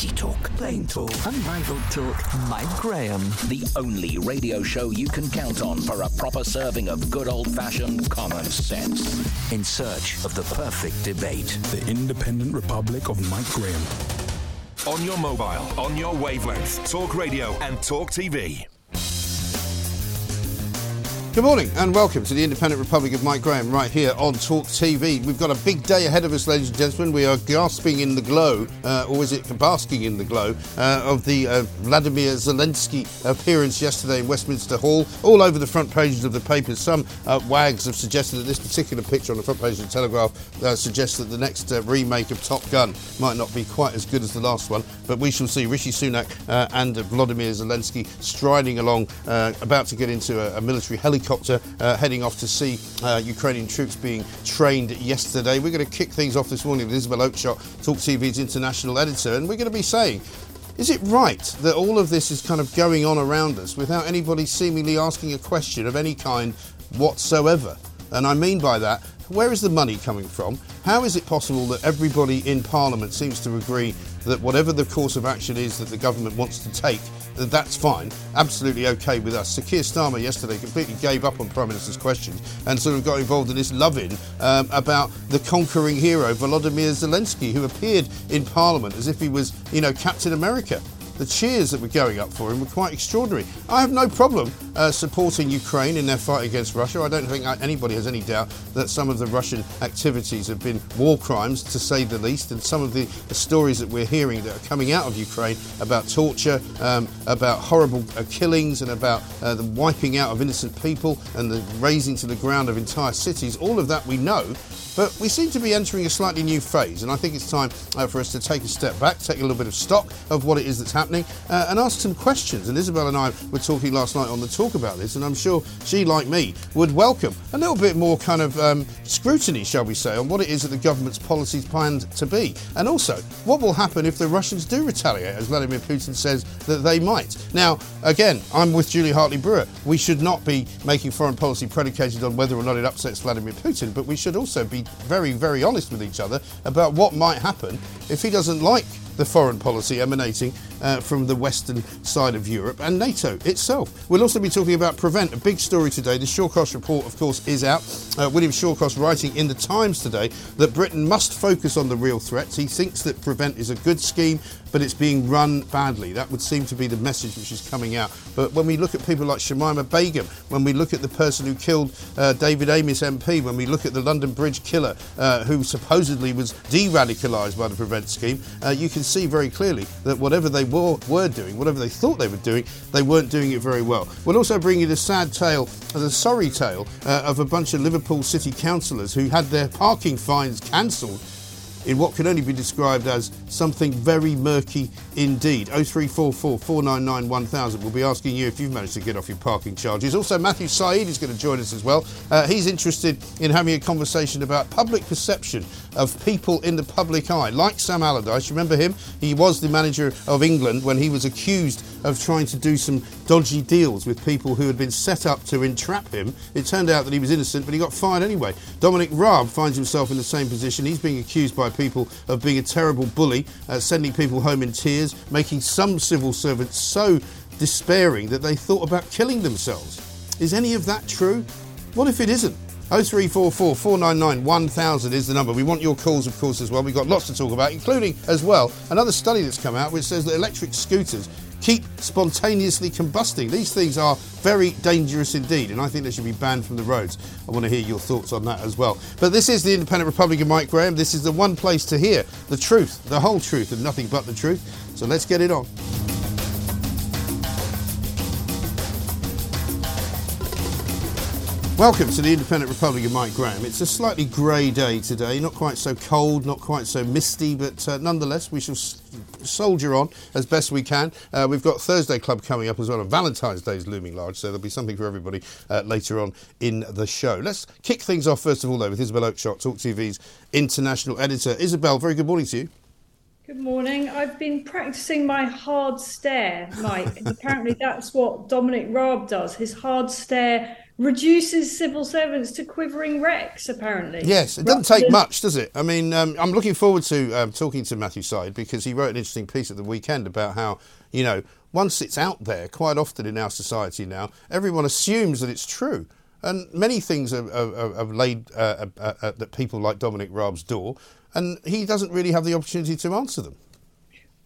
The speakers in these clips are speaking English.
Edgy talk, plain talk, unrivaled talk. Mike Graham, The only radio show you can count on for a proper serving of good old fashioned common sense. in search of the perfect debate. The Independent Republic of Mike Graham. On your mobile, on your wavelength, Talk Radio and Talk TV. Good morning and welcome to the Independent Republic of Mike Graham right here on Talk TV. We've got a big day ahead of us, ladies and gentlemen. We are gasping in the glow, uh, or is it basking in the glow, uh, of the uh, Vladimir Zelensky appearance yesterday in Westminster Hall. All over the front pages of the papers. Some uh, wags have suggested that this particular picture on the front page of the Telegraph uh, suggests that the next uh, remake of Top Gun might not be quite as good as the last one, but we shall see Rishi Sunak and Vladimir Zelensky striding along, about to get into a, a military helicopter uh, heading off to see uh, Ukrainian troops being trained yesterday. We're going to kick things off this morning with Isabel Oakeshott, Talk TV's international editor, and we're going to be saying, is it right that all of this is kind of going on around us without anybody seemingly asking a question of any kind whatsoever? And I mean by that, where is the money coming from? How is it possible that everybody in Parliament seems to agree that whatever the course of action is that the government wants to take, that's fine, absolutely okay with us? Sir Keir Starmer yesterday completely gave up on Prime Minister's questions and sort of got involved in this loving um, about the conquering hero Volodymyr Zelensky, who appeared in Parliament as if he was, you know, Captain America the cheers that were going up for him were quite extraordinary. I have no problem uh, supporting Ukraine in their fight against Russia. I don't think anybody has any doubt that some of the Russian activities have been war crimes, to say the least, and some of the, the stories that we're hearing that are coming out of Ukraine about torture, um, about horrible uh, killings, and about uh, the wiping out of innocent people and the razing to the ground of entire cities, all of that we know. But we seem to be entering a slightly new phase, and I think it's time uh, for us to take a step back, take a little bit of stock of what it is that's happening, uh, and ask some questions. And Isabel and I were talking last night on the talk about this, and I'm sure she, like me, would welcome a little bit more kind of um, scrutiny, shall we say, on what it is that the government's policies planned to be. And also, what will happen if the Russians do retaliate, as Vladimir Putin says that they might. Now, again, I'm with Julia Hartley-Brewer. We should not be making foreign policy predicated on whether or not it upsets Vladimir Putin, but we should also be very, very honest with each other about what might happen if he doesn't like the foreign policy emanating uh, from the western side of Europe and NATO itself. We'll also be talking about Prevent, a big story today. The Shawcross report, of course, is out. Uh, William Shawcross writing in the Times today that Britain must focus on the real threats. He thinks that Prevent is a good scheme, but it's being run badly. That would seem to be the message which is coming out. But when we look at people like Shamima Begum, when we look at the person who killed uh, David Amess MP, when we look at the London Bridge killer uh, who supposedly was de-radicalised by the Prevent scheme, uh, you can see very clearly that whatever they were, were doing, whatever they thought they were doing, they weren't doing it very well. We'll also bring you the sad tale, the sorry tale uh, of a bunch of Liverpool city councillors who had their parking fines cancelled in what can only be described as something very murky indeed. 0344 499 1000. We'll be asking you if you've managed to get off your parking charges. Also, Matthew Syed is going to join us as well. Uh, he's interested in having a conversation about public perception of people in the public eye, like Sam Allardyce. Remember him? He was the manager of England when he was accused of trying to do some dodgy deals with people who had been set up to entrap him. It turned out that he was innocent, but he got fired anyway. Dominic Raab finds himself in the same position. He's being accused by people of being a terrible bully, uh, sending people home in tears, making some civil servants so despairing that they thought about killing themselves. Is any of that true? What if it isn't? 0344 499 1000 is the number. We want your calls, of course, as well. We've got lots to talk about, including as well another study that's come out which says that electric scooters keep spontaneously combusting. These things are very dangerous indeed, and I think they should be banned from the roads. I want to hear your thoughts on that as well. But this is the Independent Republican Mike Graham. This is the one place to hear the truth, the whole truth, and nothing but the truth. So let's get it on. Welcome to the Independent Republic of Mike Graham. It's a slightly grey day today, not quite so cold, not quite so misty, but uh, nonetheless, we shall soldier on as best we can. Uh, we've got Thursday Club coming up as well, and Valentine's Day is looming large, so there'll be something for everybody uh, later on in the show. Let's kick things off, first of all, though, with Isabel Oakeshott, Talk TV's international editor. Isabel, very good morning to you. Good morning. I've been practicing my hard stare, Mike. and apparently, that's what Dominic Raab does. His hard stare reduces civil servants to quivering wrecks, apparently. Yes, it doesn't take much, does it? I mean, um, I'm looking forward to um, talking to Matthew Syed because he wrote an interesting piece at the weekend about how, you know, once it's out there, quite often in our society now, everyone assumes that it's true. And many things are, are, are laid uh, uh, uh, at people like Dominic Raab's door, and he doesn't really have the opportunity to answer them.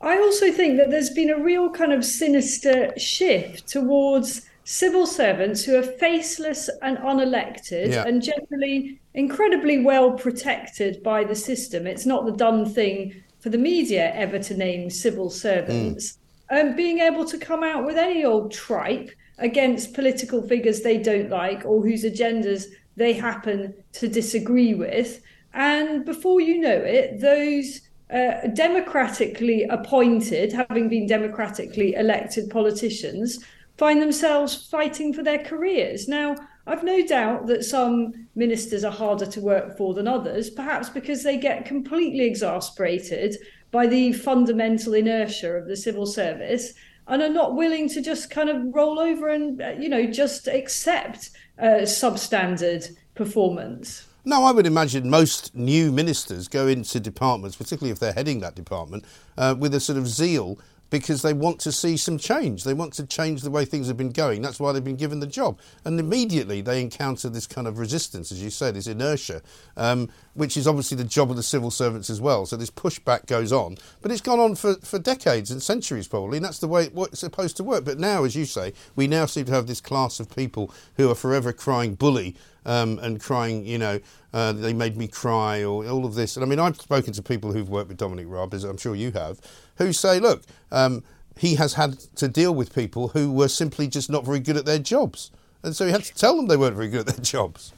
I also think that there's been a real kind of sinister shift towards civil servants who are faceless and unelected Yeah. and generally incredibly well protected by the system. It's not the done thing for the media ever to name civil servants. Um, being able to come out with any old tripe against political figures they don't like or whose agendas they happen to disagree with. And before you know it, those uh, democratically appointed, having been democratically elected politicians, find themselves fighting for their careers. Now, I've no doubt that some ministers are harder to work for than others, perhaps because they get completely exasperated by the fundamental inertia of the civil service and are not willing to just kind of roll over and, uh, you know, just accept uh, substandard performance. No, I would imagine most new ministers go into departments, particularly if they're heading that department, uh, with a sort of zeal because they want to see some change. They want to change the way things have been going. That's why they've been given the job. And immediately they encounter this kind of resistance, as you say, this inertia, um, which is obviously the job of the civil servants as well. So this pushback goes on. But it's gone on for, for decades and centuries probably, and that's the way it's supposed to work. But now, as you say, we now seem to have this class of people who are forever crying bully um, and crying, you know, uh, they made me cry or all of this. And I mean, I've spoken to people who've worked with Dominic Raab, as I'm sure you have, who say, look, um, he has had to deal with people who were simply just not very good at their jobs. And so he had to tell them they weren't very good at their jobs.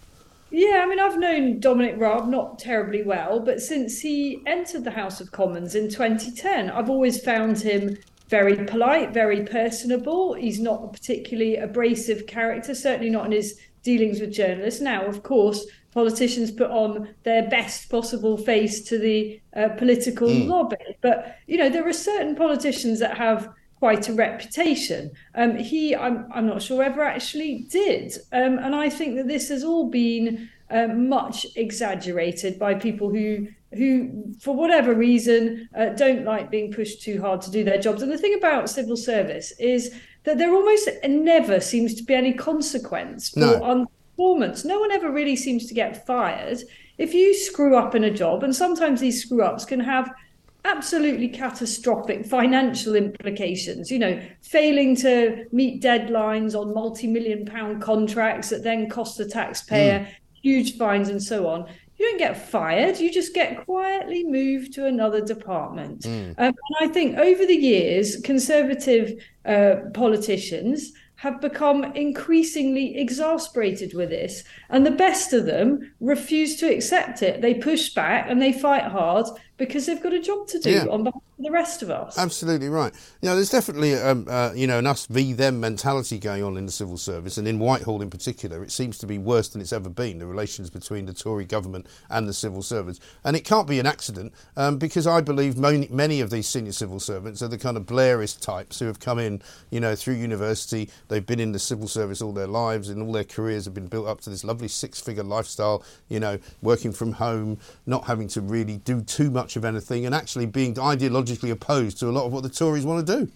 Yeah, I mean, I've known Dominic Raab not terribly well, but since he entered the House of Commons in 2010, I've always found him very polite, very personable. He's not a particularly abrasive character, certainly not in his dealings with journalists. Now, of course, politicians put on their best possible face to the uh, political lobby, but you know there are certain politicians that have quite a reputation. Um, he, I'm, I'm not sure ever actually did, um, and I think that this has all been um, much exaggerated by people who who, for whatever reason, uh, don't like being pushed too hard to do their jobs. And the thing about civil service is that there almost never seems to be any consequence for No. performance. No one ever really seems to get fired. If you screw up in a job, and sometimes these screw ups can have absolutely catastrophic financial implications, you know, failing to meet deadlines on multi million pound contracts that then cost the taxpayer mm. huge fines and so on. You don't get fired, you just get quietly moved to another department. Um, and I think over the years, conservative uh, politicians have become increasingly exasperated with this. And the best of them refuse to accept it. They push back and they fight hard because they've got a job to do Yeah. on behalf of the rest of us. Absolutely right. You know, there's definitely um, uh, you know an us v them mentality going on in the civil service, and in Whitehall in particular, it seems to be worse than it's ever been. The relations between the Tory government and the civil servants, and it can't be an accident um, because I believe many, many of these senior civil servants are the kind of Blairist types who have come in, you know, through university. They've been in the civil service all their lives, and all their careers have been built up to this lovely six-figure lifestyle. You know, working from home, not having to really do too much of anything, and actually being ideologically opposed to a lot of what the Tories want to do.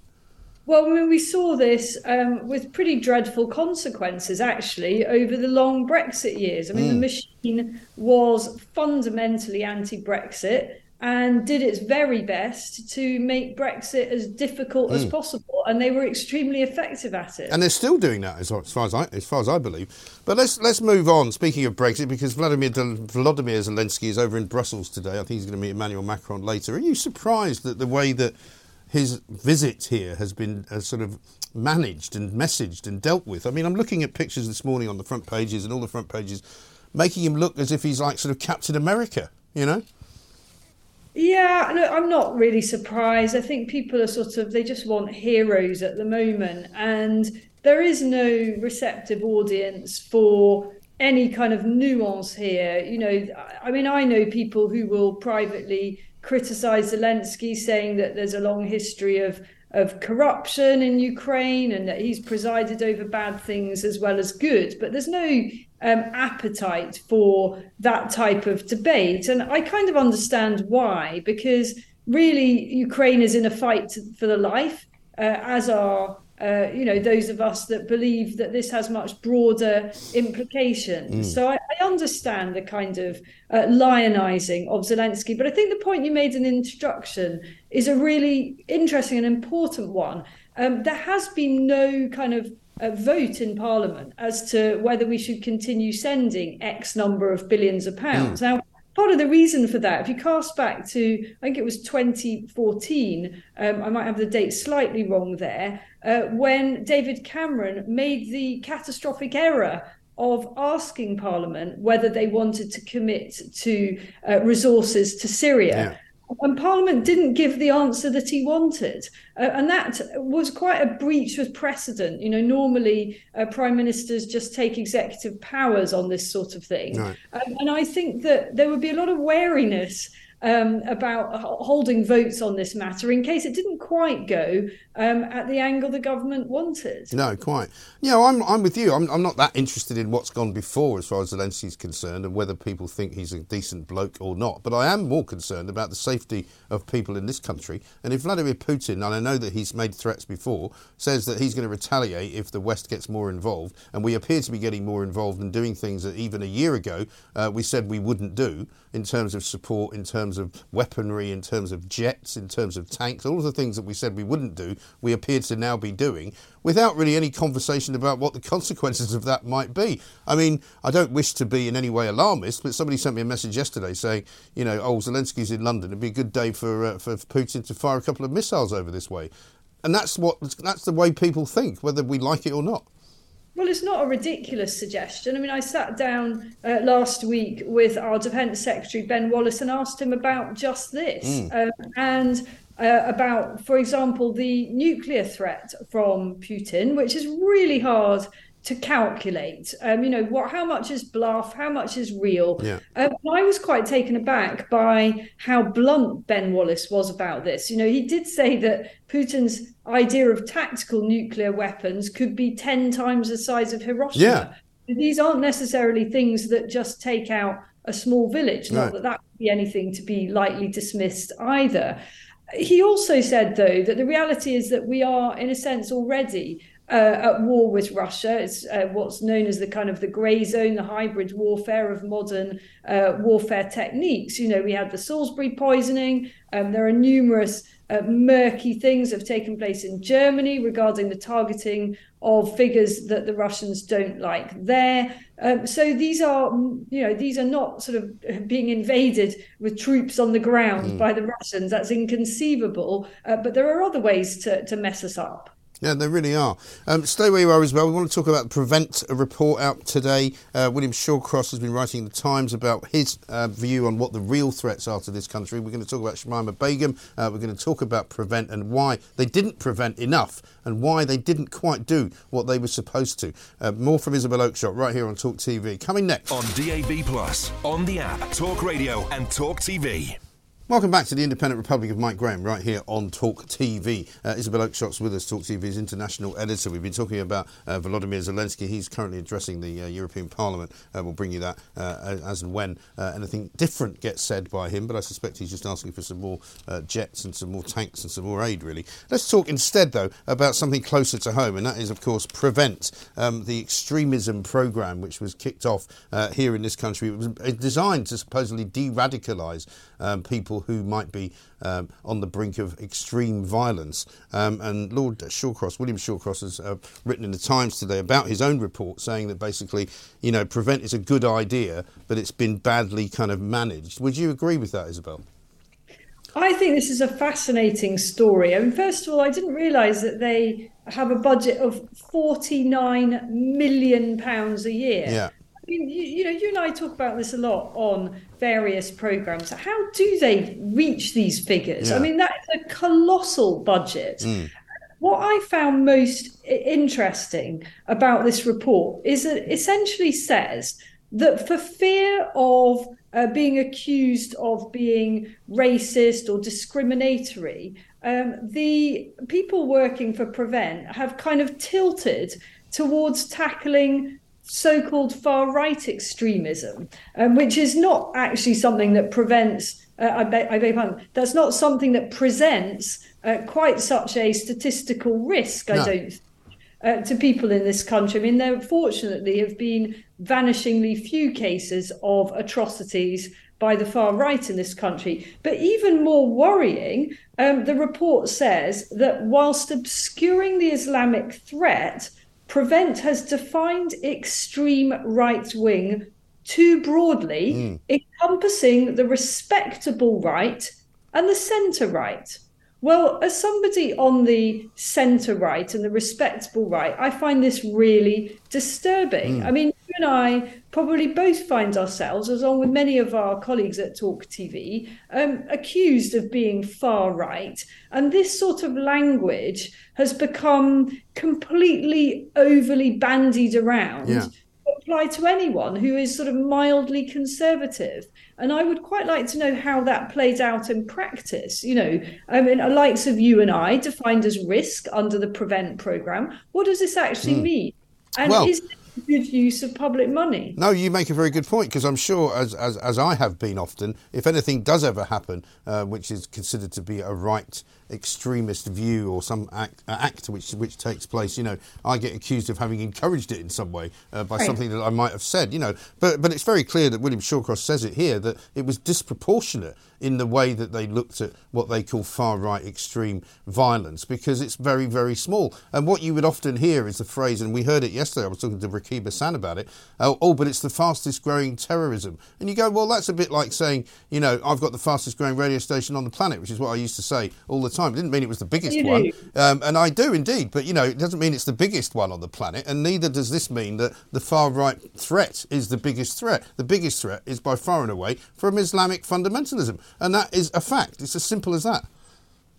Well, I mean, we saw this um, with pretty dreadful consequences actually over the long Brexit years. I mean, the machine was fundamentally anti Brexit. And did its very best to make Brexit as difficult mm. as possible, and they were extremely effective at it. And they're still doing that, as far as I, as far as I believe. But let's let's move on. Speaking of Brexit, because Vladimir Vladimir Zelensky is over in Brussels today. I think he's going to meet Emmanuel Macron later. Are you surprised that the way that his visit here has been uh, sort of managed and messaged and dealt with? I mean, I'm looking at pictures this morning on the front pages and all the front pages, making him look as if he's like sort of Captain America. You know. Yeah, no, I'm not really surprised. I think people are sort of they just want heroes at the moment, and there is no receptive audience for any kind of nuance here. You know, I mean, I know people who will privately criticize Zelensky, saying that there's a long history of of corruption in Ukraine and that he's presided over bad things as well as good. But there's no um, appetite for that type of debate. And I kind of understand why, because really Ukraine is in a fight for the life, uh, as are. Uh, you know those of us that believe that this has much broader implications. Mm. So I, I, understand the kind of uh, lionizing of Zelensky, but I think the point you made in the introduction is a really interesting and important one. Um, there has been no kind of a vote in Parliament as to whether we should continue sending X number of billions of pounds. Mm. Now, part of the reason for that, if you cast back to, I think it was 2014, um, I might have the date slightly wrong there, uh, when David Cameron made the catastrophic error of asking Parliament whether they wanted to commit to uh, resources to Syria. Yeah and Parliament didn't give the answer that he wanted, uh, and that was quite a breach of precedent. You know, normally uh, prime ministers just take executive powers on this sort of thing, right. um, and I think that there would be a lot of wariness um, about holding votes on this matter in case it didn't quite go um, at the angle the government wanted. No, quite. Yeah, I'm, I'm with you. I'm, I'm not that interested in what's gone before as far as Zelensky's concerned and whether people think he's a decent bloke or not. But I am more concerned about the safety of people in this country. And if Vladimir Putin, and I know that he's made threats before, says that he's going to retaliate if the West gets more involved, and we appear to be getting more involved and doing things that even a year ago uh, we said we wouldn't do in terms of support, in terms of weaponry, in terms of jets, in terms of tanks, all of the things that we said we wouldn't do, we appear to now be doing without really any conversation about what the consequences of that might be. I mean, I don't wish to be in any way alarmist, but somebody sent me a message yesterday saying, you know, oh, Zelensky's in London. It'd be a good day for, uh, for Putin to fire a couple of missiles over this way. And that's what that's the way people think, whether we like it or not. Well, it's not a ridiculous suggestion. I mean, I sat down uh, last week with our Defence Secretary, Ben Wallace, and asked him about just this. Mm. Um, and uh, about, for example, the nuclear threat from Putin, which is really hard to calculate. Um, you know, what how much is bluff, how much is real. Yeah. Um, I was quite taken aback by how blunt Ben Wallace was about this. You know, he did say that Putin's idea of tactical nuclear weapons could be ten times the size of Hiroshima. Yeah. These aren't necessarily things that just take out a small village. Not that that would be anything to be lightly dismissed either. He also said, though, that the reality is that we are, in a sense, already uh, at war with Russia. It's uh, what's known as the kind of the grey zone, the hybrid warfare of modern uh, warfare techniques. You know, we had the Salisbury poisoning. Um, there are numerous uh, murky things have taken place in Germany regarding the targeting of figures that the Russians don't like there. Um, so these are, you know, these are not sort of being invaded with troops on the ground mm. by the Russians. That's inconceivable. Uh, but there are other ways to, to mess us up. Yeah, they really are. Um, stay where you are as well. We want to talk about the Prevent report out today. Uh, William Shawcross has been writing in the Times about his uh, view on what the real threats are to this country. We're going to talk about Shamima Begum. Uh, we're going to talk about Prevent and why they didn't prevent enough and why they didn't quite do what they were supposed to. Uh, more from Isabel Oakeshott right here on Talk TV. Coming next. On DAB, Plus, on the app, Talk Radio, and Talk TV. Welcome back to the Independent Republic of Mike Graham, right here on Talk TV. Uh, Isabel Oakeshott's with us, Talk TV's international editor. We've been talking about uh, Volodymyr Zelensky. He's currently addressing the uh, European Parliament. Uh, we'll bring you that uh, as and when uh, anything different gets said by him, but I suspect he's just asking for some more jets and some more tanks and some more aid, really. Let's talk instead, though, about something closer to home, and that is, of course, Prevent, um, the extremism programme which was kicked off here in this country. It was designed to supposedly de radicalise um, people people who might be um, on the brink of extreme violence. Um, and Lord Shawcross, William Shawcross, has uh, written in the Times today about his own report, saying that basically, you know, prevent is a good idea, but it's been badly kind of managed. Would you agree with that, Isabel? I think this is a fascinating story. I mean, first of all, I didn't realise that they have a budget of forty-nine million pounds a year. Yeah. I mean, you, you, know, you and I talk about this a lot on various programs. How do they reach these figures? Yeah. I mean, that is a colossal budget. Mm. What I found most interesting about this report is that it essentially says that for fear of uh, being accused of being racist or discriminatory, um, the people working for Prevent have kind of tilted towards tackling so-called far-right extremism, um, which is not actually something that prevents. Uh, I beg, I beg pardon. That's not something that presents uh, quite such a statistical risk. No. I don't uh, to people in this country. I mean, there fortunately have been vanishingly few cases of atrocities by the far right in this country. But even more worrying, um, the report says that whilst obscuring the Islamic threat, Prevent has defined extreme right wing too broadly, hmm. encompassing the respectable right and the centre right. Well, as somebody on the centre right and the respectable right, I find this really disturbing. Hmm. I mean, and I probably both find ourselves, along with many of our colleagues at Talk TV, um, accused of being far right. And this sort of language has become completely overly bandied around. Yeah. Apply to anyone who is sort of mildly conservative. And I would quite like to know how that plays out in practice. You know, I mean, likes of you and I, defined as risk under the Prevent program. What does this actually mean? And Well- is good use of public money? No, you make a very good point because I'm sure, as, as as I have been often, if anything does ever happen, uh, which is considered to be a right extremist view or some act, uh, act which which takes place, you know, I get accused of having encouraged it in some way uh, by Right. something that I might have said, you know. But but it's very clear that William Shawcross says it here that it was disproportionate in the way that they looked at what they call far right extreme violence because it's very very small. And what you would often hear is the phrase, and we heard it yesterday. I was talking to Rakib Ehsan about it. Oh, oh, but it's the fastest growing terrorism. And you go, well, that's a bit like saying, you know, I've got the fastest growing radio station on the planet, which is what I used to say all the time. It didn't mean it was the biggest You one, um, and I do indeed. But you know, it doesn't mean it's the biggest one on the planet, and neither does this mean that the far right threat is the biggest threat. The biggest threat is by far and away from Islamic fundamentalism, and that is a fact. It's as simple as that.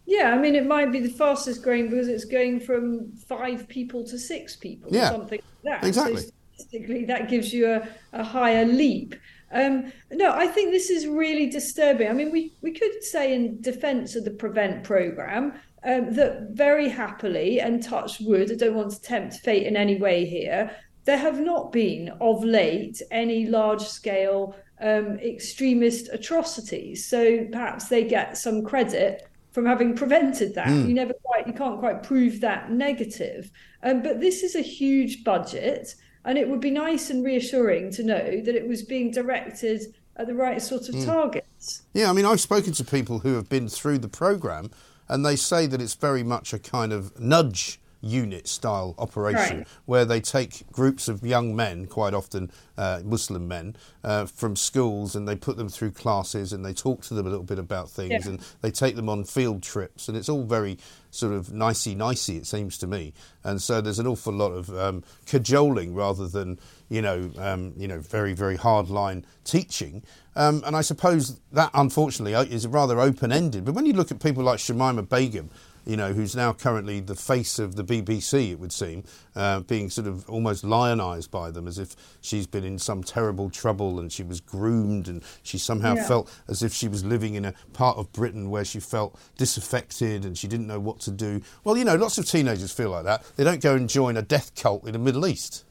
Yeah, I mean, it might be the fastest growing because it's going from five people to six people Yeah, or something like that. exactly. So statistically, that gives you a, a higher leap. Um, no, I think this is really disturbing. I mean, we, we could say in defense of the Prevent program um, that very happily, and touch wood, I don't want to tempt fate in any way here, there have not been of late any large scale um, extremist atrocities. So perhaps they get some credit from having prevented that. You never quite, you can't quite prove that negative. Um, but this is a huge budget, and it would be nice and reassuring to know that it was being directed at the right sort of hmm. targets. Yeah, I mean, I've spoken to people who have been through the program, and they say that it's very much a kind of nudge unit style operation Right. where they take groups of young men, quite often uh, Muslim men, uh, from schools and they put them through classes and they talk to them a little bit about things Yeah. and they take them on field trips and it's all very sort of nicey nicey it seems to me and so there's an awful lot of um, cajoling rather than you know um, you know very very hard line teaching um, and I suppose that unfortunately uh, is rather open ended but when you look at people like Shamima Begum you know, who's now currently the face of the BBC, it would seem, uh, being sort of almost lionised by them as if she's been in some terrible trouble and she was groomed and she somehow Yeah. felt as if she was living in a part of Britain where she felt disaffected and she didn't know what to do. Well, you know, lots of teenagers feel like that. They don't go and join a death cult in the Middle East.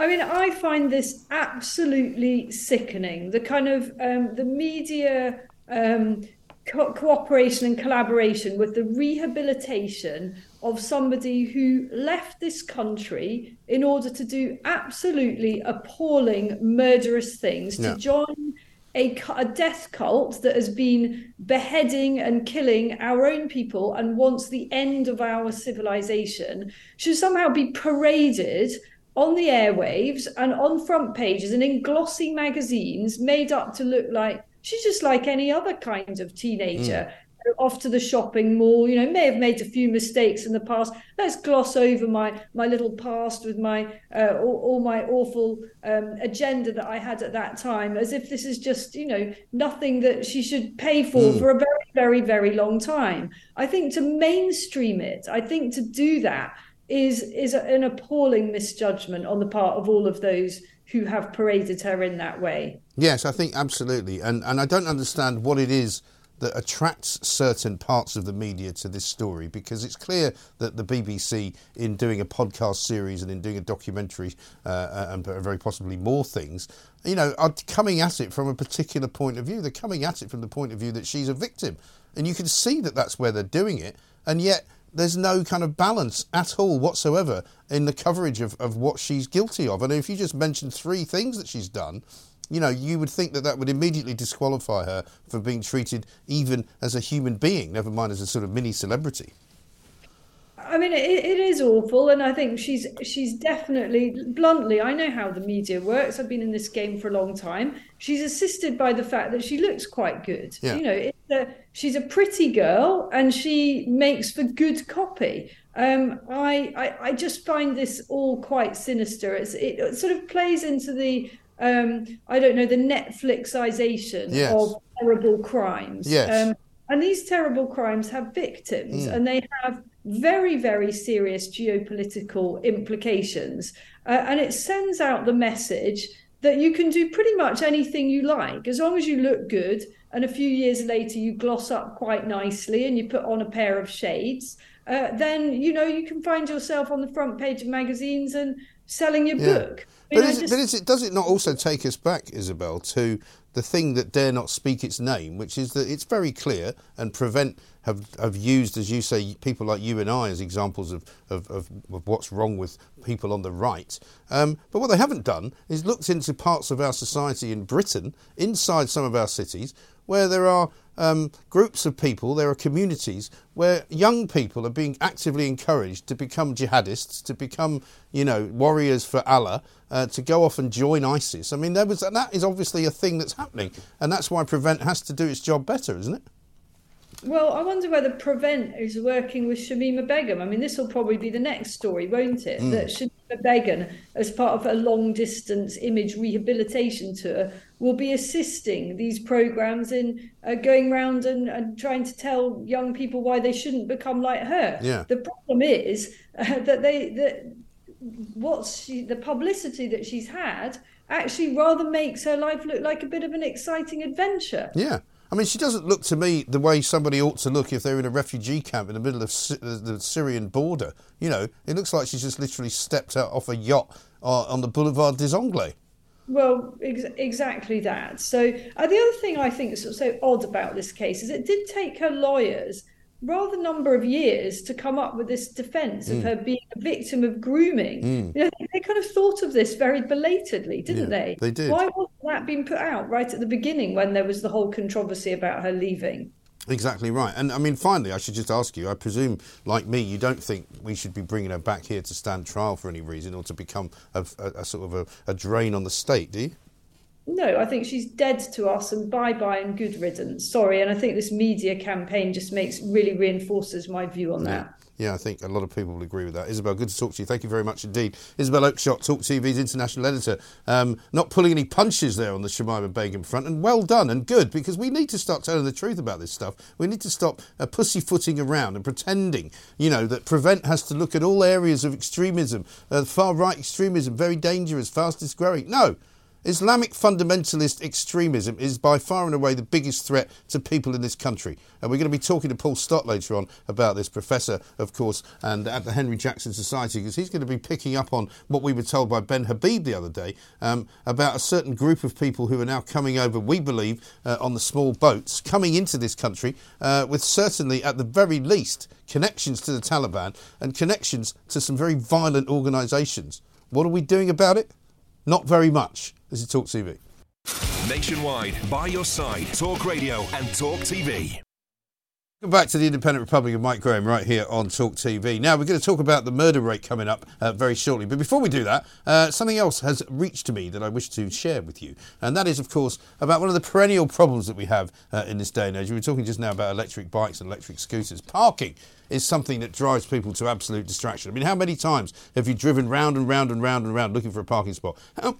I mean, I find this absolutely sickening. The kind of um, the media um, co- cooperation and collaboration with the rehabilitation of somebody who left this country in order to do absolutely appalling, murderous things Yeah. to join a, a, death cult that has been beheading and killing our own people and wants the end of our civilization should somehow be paraded on the airwaves and on front pages and in glossy magazines made up to look like she's just like any other kind of teenager. Mm off to the shopping mall you know may have made a few mistakes in the past let's gloss over my my little past with my uh, all, all, my awful um, agenda that i had at that time as if this is just you know nothing that she should pay for mm. for a very very very long time i think to mainstream it i think to do that is is an appalling misjudgment on the part of all of those who have paraded her in that way yes i think absolutely and and i don't understand what it is that attracts certain parts of the media to this story because it's clear that the BBC, in doing a podcast series and in doing a documentary uh, and very possibly more things, you know, are coming at it from a particular point of view. They're coming at it from the point of view that she's a victim. And you can see that that's where they're doing it. And yet, there's no kind of balance at all whatsoever in the coverage of, of what she's guilty of. And if you just mention three things that she's done, you know, you would think that that would immediately disqualify her from being treated even as a human being, never mind as a sort of mini celebrity. I mean, it, it is awful, and I think she's she's definitely bluntly. I know how the media works. I've been in this game for a long time. She's assisted by the fact that she looks quite good. Yeah. You know, a, she's a pretty girl, and she makes for good copy. Um, I, I, I just find this all quite sinister. It's, it sort of plays into the um, I don't know, the Netflixization yes. of terrible crimes. Yes. Um, and these terrible crimes have victims mm. and they have very, very serious geopolitical implications. Uh, and it sends out the message that you can do pretty much anything you like as long as you look good. And a few years later, you gloss up quite nicely and you put on a pair of shades. Uh, then you know you can find yourself on the front page of magazines and selling your yeah. book. But, is, just... but is it, does it not also take us back, Isabel, to the thing that dare not speak its name, which is that it's very clear and prevent have, have used, as you say, people like you and I as examples of, of, of, of what's wrong with people on the right. Um, but what they haven't done is looked into parts of our society in Britain, inside some of our cities, where there are um, groups of people, there are communities where young people are being actively encouraged to become jihadists, to become, you know, warriors for Allah, uh, to go off and join ISIS. I mean, there was, that is obviously a thing that's happening, and that's why Prevent has to do its job better, isn't it? Well, I wonder whether Prevent is working with Shamima Begum. I mean, this will probably be the next story, won't it? Mm. That Shamima Begum, as part of a long distance image rehabilitation tour, will be assisting these programs in uh, going around and, and trying to tell young people why they shouldn't become like her. Yeah. The problem is uh, that they that what she the publicity that she's had actually rather makes her life look like a bit of an exciting adventure. Yeah. I mean, she doesn't look to me the way somebody ought to look if they're in a refugee camp in the middle of the Syrian border. You know, it looks like she's just literally stepped out off a yacht uh, on the Boulevard des Anglais. Well, ex- exactly that. So, uh, the other thing I think is so odd about this case is it did take her lawyers rather number of years to come up with this defense of mm. her being a victim of grooming. Mm. You know, they kind of thought of this very belatedly, didn't yeah, they? They did. Why wasn't that being put out right at the beginning when there was the whole controversy about her leaving? Exactly right. And I mean, finally, I should just ask you I presume, like me, you don't think we should be bringing her back here to stand trial for any reason or to become a, a, a sort of a, a drain on the state, do you? no, I think she's dead to us and bye bye and good riddance. Sorry. And I think this media campaign just makes really reinforces my view on yeah. that. Yeah, I think a lot of people will agree with that. Isabel, good to talk to you. Thank you very much indeed. Isabel Oakeshott, Talk TV's international editor. Um, not pulling any punches there on the Shamima Begum front, and well done and good because we need to start telling the truth about this stuff. We need to stop uh, pussyfooting around and pretending, you know, that Prevent has to look at all areas of extremism, uh, far right extremism, very dangerous, fastest growing. No, Islamic fundamentalist extremism is by far and away the biggest threat to people in this country. And we're going to be talking to Paul Stott later on about this, professor, of course, and at the Henry Jackson Society, because he's going to be picking up on what we were told by Ben Habib the other day um, about a certain group of people who are now coming over, we believe, uh, on the small boats, coming into this country uh, with certainly, at the very least, connections to the Taliban and connections to some very violent organisations. What are we doing about it? Not very much. This is Talk TV. Nationwide, by your side, Talk Radio and Talk TV. Welcome back to the Independent Republic of Mike Graham right here on Talk TV. Now, we're going to talk about the murder rate coming up uh, very shortly. But before we do that, uh, something else has reached to me that I wish to share with you. And that is, of course, about one of the perennial problems that we have uh, in this day and age. We were talking just now about electric bikes and electric scooters. Parking is something that drives people to absolute distraction. I mean, how many times have you driven round and round and round and round looking for a parking spot? How,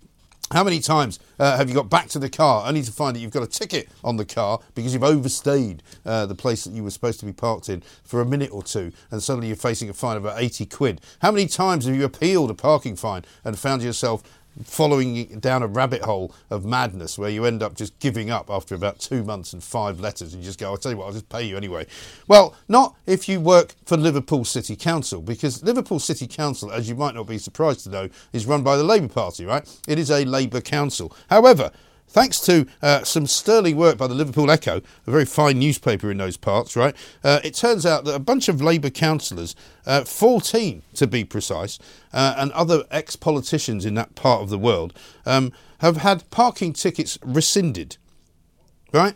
how many times uh, have you got back to the car only to find that you've got a ticket on the car because you've overstayed uh, the place that you were supposed to be parked in for a minute or two and suddenly you're facing a fine of about 80 quid? How many times have you appealed a parking fine and found yourself following down a rabbit hole of madness where you end up just giving up after about two months and five letters and you just go, I'll tell you what, I'll just pay you anyway. Well, not if you work for Liverpool City Council because Liverpool City Council, as you might not be surprised to know, is run by the Labour Party, right? It is a Labour council. However, thanks to uh, some sterling work by the Liverpool Echo, a very fine newspaper in those parts, right? Uh, it turns out that a bunch of Labour councillors, uh, 14 to be precise, uh, and other ex politicians in that part of the world um, have had parking tickets rescinded, right?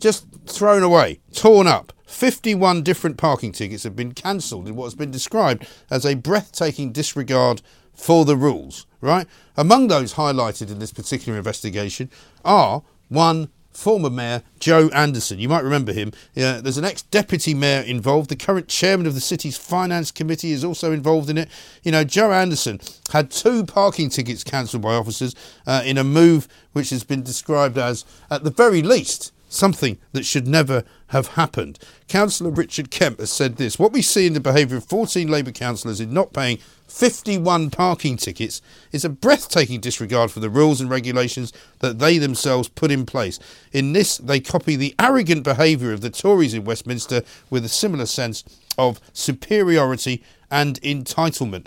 Just thrown away, torn up. 51 different parking tickets have been cancelled in what has been described as a breathtaking disregard for the rules, right? Among those highlighted in this particular investigation are one former mayor Joe Anderson. You might remember him. Yeah, there's an ex deputy mayor involved. The current chairman of the city's finance committee is also involved in it. You know, Joe Anderson had two parking tickets cancelled by officers uh, in a move which has been described as, at the very least, something that should never have happened. Councillor Richard Kemp has said this What we see in the behaviour of 14 Labour councillors in not paying 51 parking tickets is a breathtaking disregard for the rules and regulations that they themselves put in place. In this, they copy the arrogant behaviour of the Tories in Westminster with a similar sense of superiority and entitlement.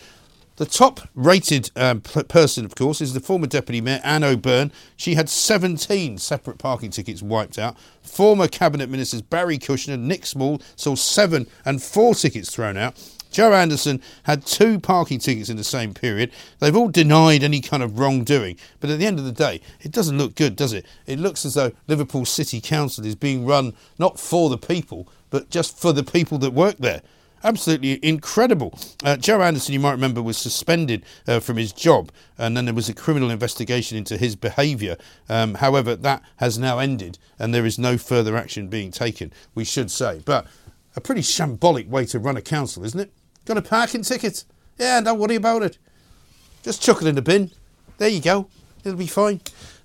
The top rated um, person, of course, is the former Deputy Mayor Anne O'Byrne. She had 17 separate parking tickets wiped out. Former Cabinet Ministers Barry Kushner and Nick Small saw seven and four tickets thrown out. Joe Anderson had two parking tickets in the same period. They've all denied any kind of wrongdoing. But at the end of the day, it doesn't look good, does it? It looks as though Liverpool City Council is being run not for the people, but just for the people that work there. Absolutely incredible. Uh, Joe Anderson, you might remember, was suspended uh, from his job, and then there was a criminal investigation into his behaviour. Um, however, that has now ended, and there is no further action being taken, we should say. But a pretty shambolic way to run a council, isn't it? Got a parking ticket? Yeah, don't worry about it. Just chuck it in the bin. There you go. It'll be fine.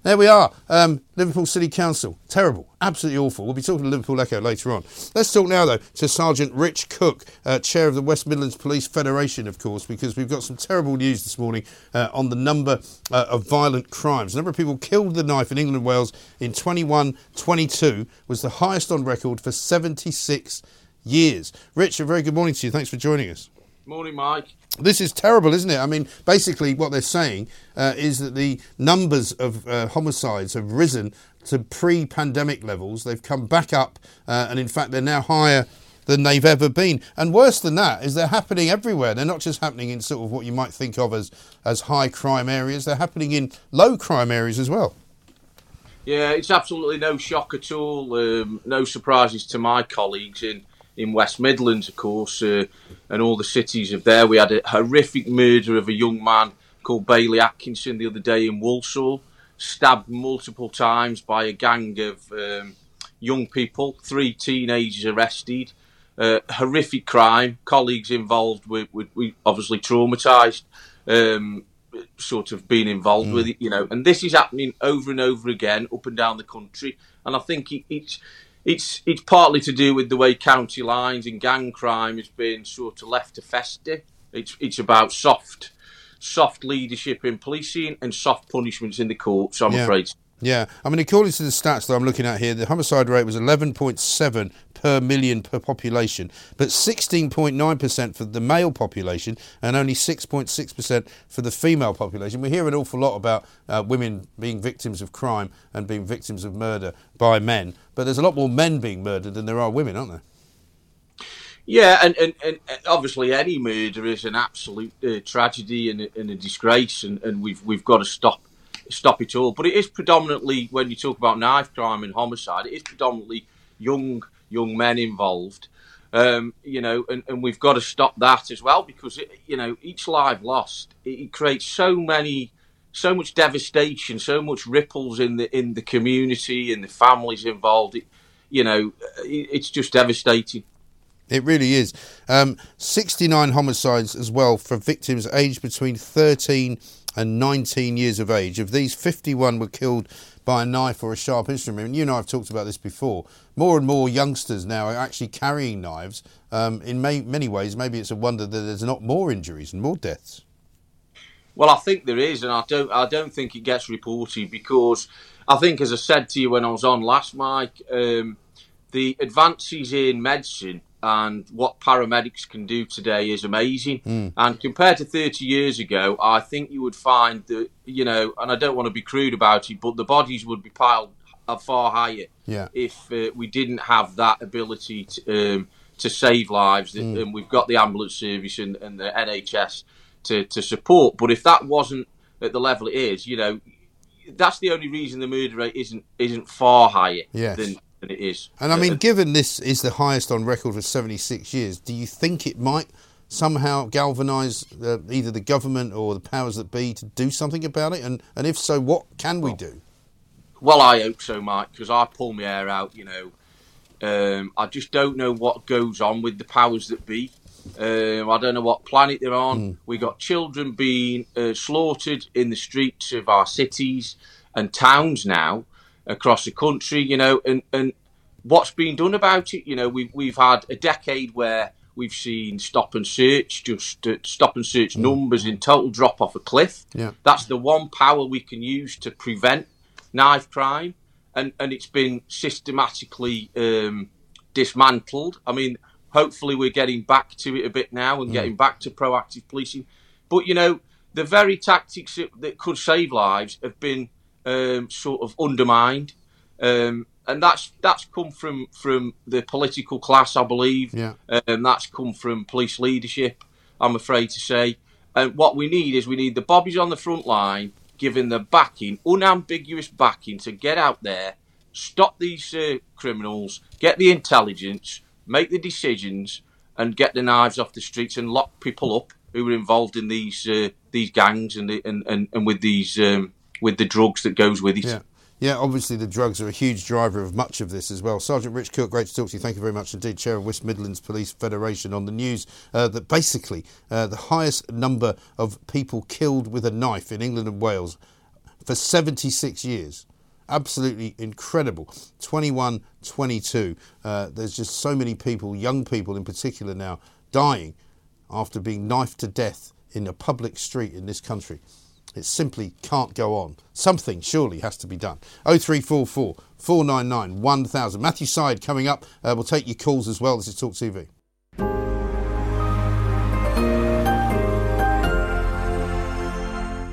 There we are. Um, Liverpool City Council. Terrible. Absolutely awful. We'll be talking to Liverpool Echo later on. Let's talk now, though, to Sergeant Rich Cook, uh, Chair of the West Midlands Police Federation, of course, because we've got some terrible news this morning uh, on the number uh, of violent crimes. The number of people killed with a knife in England and Wales in 21 22 was the highest on record for 76 years. Rich, a very good morning to you. Thanks for joining us. Morning, Mike. This is terrible, isn't it? I mean, basically, what they're saying uh, is that the numbers of uh, homicides have risen to pre pandemic levels. They've come back up, uh, and in fact, they're now higher than they've ever been. And worse than that is they're happening everywhere. They're not just happening in sort of what you might think of as, as high crime areas, they're happening in low crime areas as well. Yeah, it's absolutely no shock at all. Um, no surprises to my colleagues in in West Midlands, of course, uh, and all the cities of there. We had a horrific murder of a young man called Bailey Atkinson the other day in Walsall, stabbed multiple times by a gang of um, young people, three teenagers arrested. Uh, horrific crime, colleagues involved were, with, with obviously traumatised, um, sort of being involved mm. with it, you know. And this is happening over and over again up and down the country. And I think it, it's it's it's partly to do with the way county lines and gang crime has been sort of left to fester. It's it's about soft soft leadership in policing and soft punishments in the courts. I'm yeah. afraid. Yeah, I mean, according to the stats that I'm looking at here, the homicide rate was 11.7 per million per population, but 16.9% for the male population and only 6.6% for the female population. We hear an awful lot about uh, women being victims of crime and being victims of murder by men, but there's a lot more men being murdered than there are women, aren't there? Yeah, and, and, and obviously any murder is an absolute uh, tragedy and a, and a disgrace, and, and we've we've got to stop stop it all. But it is predominantly when you talk about knife crime and homicide, it is predominantly young young men involved. Um, you know, and, and we've got to stop that as well because it, you know each life lost it, it creates so many so much devastation, so much ripples in the in the community and the families involved. It, you know, it, it's just devastating. It really is. Um, 69 homicides as well for victims aged between 13 and 19 years of age. Of these, 51 were killed by a knife or a sharp instrument. And you and I have talked about this before. More and more youngsters now are actually carrying knives. Um, in may, many ways, maybe it's a wonder that there's not more injuries and more deaths. Well, I think there is, and I don't. I don't think it gets reported because I think, as I said to you when I was on last, Mike, um, the advances in medicine and what paramedics can do today is amazing. Mm. And compared to 30 years ago, I think you would find that, you know, and I don't want to be crude about it, but the bodies would be piled far higher yeah. if uh, we didn't have that ability to, um, to save lives. Mm. And we've got the ambulance service and, and the NHS to, to support. But if that wasn't at the level it is, you know, that's the only reason the murder rate isn't isn't far higher yes. than than it is. And I mean, uh, given this is the highest on record for 76 years, do you think it might somehow galvanise uh, either the government or the powers that be to do something about it? And, and if so, what can we do? Well, I hope so, Mike, because I pull my hair out, you know. Um, I just don't know what goes on with the powers that be. Um, I don't know what planet they're on. Mm. We got children being uh, slaughtered in the streets of our cities and towns now across the country, you know, and, and what's been done about it? You know, we've, we've had a decade where we've seen stop and search, just uh, stop and search mm. numbers in total drop off a cliff. Yeah. That's the one power we can use to prevent knife crime, and, and it's been systematically um, dismantled. I mean, hopefully we're getting back to it a bit now and mm. getting back to proactive policing. But, you know, the very tactics that, that could save lives have been um, sort of undermined, um, and that's that's come from from the political class, I believe. Yeah. Um, that's come from police leadership. I'm afraid to say. And what we need is we need the bobbies on the front line giving the backing, unambiguous backing, to get out there, stop these uh, criminals, get the intelligence, make the decisions, and get the knives off the streets and lock people up who were involved in these uh, these gangs and, the, and, and and with these um, with the drugs that goes with it. Yeah. Yeah, obviously the drugs are a huge driver of much of this as well. Sergeant Rich Cook, great to talk to you. Thank you very much indeed, Chair of West Midlands Police Federation, on the news uh, that basically uh, the highest number of people killed with a knife in England and Wales for 76 years. Absolutely incredible. 21, 22. Uh, there's just so many people, young people in particular now, dying after being knifed to death in a public street in this country. It simply can't go on. Something surely has to be done. 0344 499 1000. Matthew Syed coming up. Uh, we'll take your calls as well. This is Talk TV.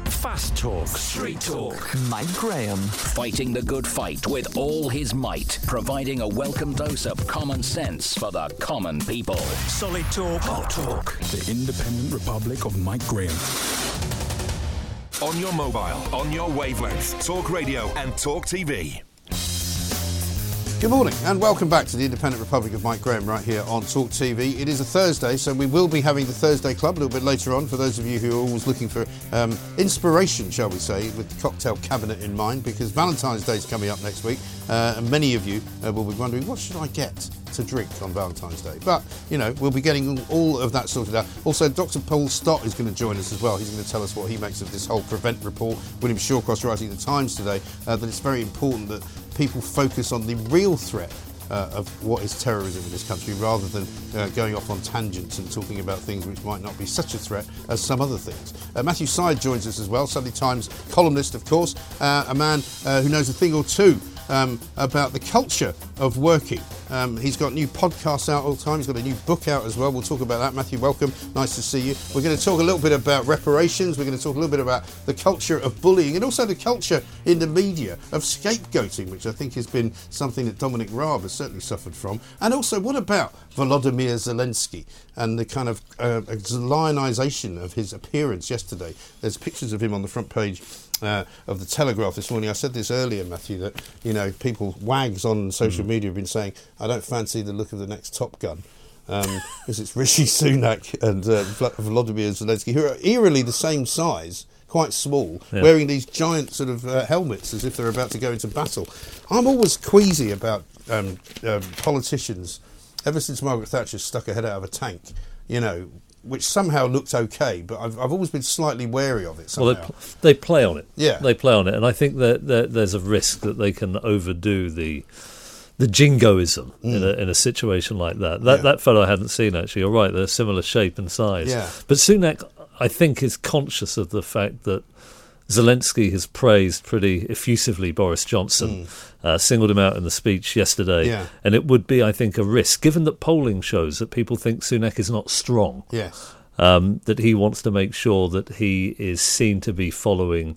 Fast Talk. Street Talk. Mike Graham. Fighting the good fight with all his might, providing a welcome dose of common sense for the common people. Solid Talk. Hot Talk. The Independent Republic of Mike Graham on your mobile, on your wavelength, Talk Radio and Talk TV. Good morning and welcome back to the Independent Republic of Mike Graham right here on Talk TV. It is a Thursday, so we will be having the Thursday Club a little bit later on for those of you who are always looking for um, inspiration, shall we say, with the cocktail cabinet in mind, because Valentine's Day is coming up next week, uh, and many of you uh, will be wondering, what should I get to drink on Valentine's Day? But, you know, we'll be getting all of that sorted out. Also, Dr. Paul Stott is going to join us as well. He's going to tell us what he makes of this whole prevent report. William Shawcross writing the Times today uh, that it's very important that people focus on the real threat uh, of what is terrorism in this country rather than uh, going off on tangents and talking about things which might not be such a threat as some other things. Uh, Matthew Syed joins us as well, Sunday Times columnist, of course, uh, a man uh, who knows a thing or two um, about the culture of working. Um, he's got new podcasts out all the time. He's got a new book out as well. We'll talk about that. Matthew, welcome. Nice to see you. We're going to talk a little bit about reparations. We're going to talk a little bit about the culture of bullying and also the culture in the media of scapegoating, which I think has been something that Dominic Raab has certainly suffered from. And also, what about Volodymyr Zelensky and the kind of uh, lionisation of his appearance yesterday? There's pictures of him on the front page uh, of the Telegraph this morning. I said this earlier, Matthew, that you know people wags on social media have been saying, "I don't fancy the look of the next Top Gun." Um, because it's Rishi Sunak and uh, Vla- Volodymyr Zelensky, who are eerily the same size, quite small, Yeah. wearing these giant sort of uh, helmets as if they're about to go into battle. I'm always queasy about um, um, politicians. Ever since Margaret Thatcher stuck her head out of a tank, you know, which somehow looked okay, but I've, I've always been slightly wary of it. Well, they, pl- they play on it. Yeah. they play on it, and I think that, that there's a risk that they can overdo the the jingoism in, a, in a situation like that. That Mm. Yeah. that fellow I hadn't seen actually. You're right; they're similar shape and size. Yeah. But Sunak, I think, is conscious of the fact that Zelensky has praised pretty effusively Boris Johnson, uh, singled him out in the speech yesterday, Mm. Yeah. and it would be, I think, a risk given that polling shows that people think Sunak is not strong yes. um, that he wants to make sure that he is seen to be following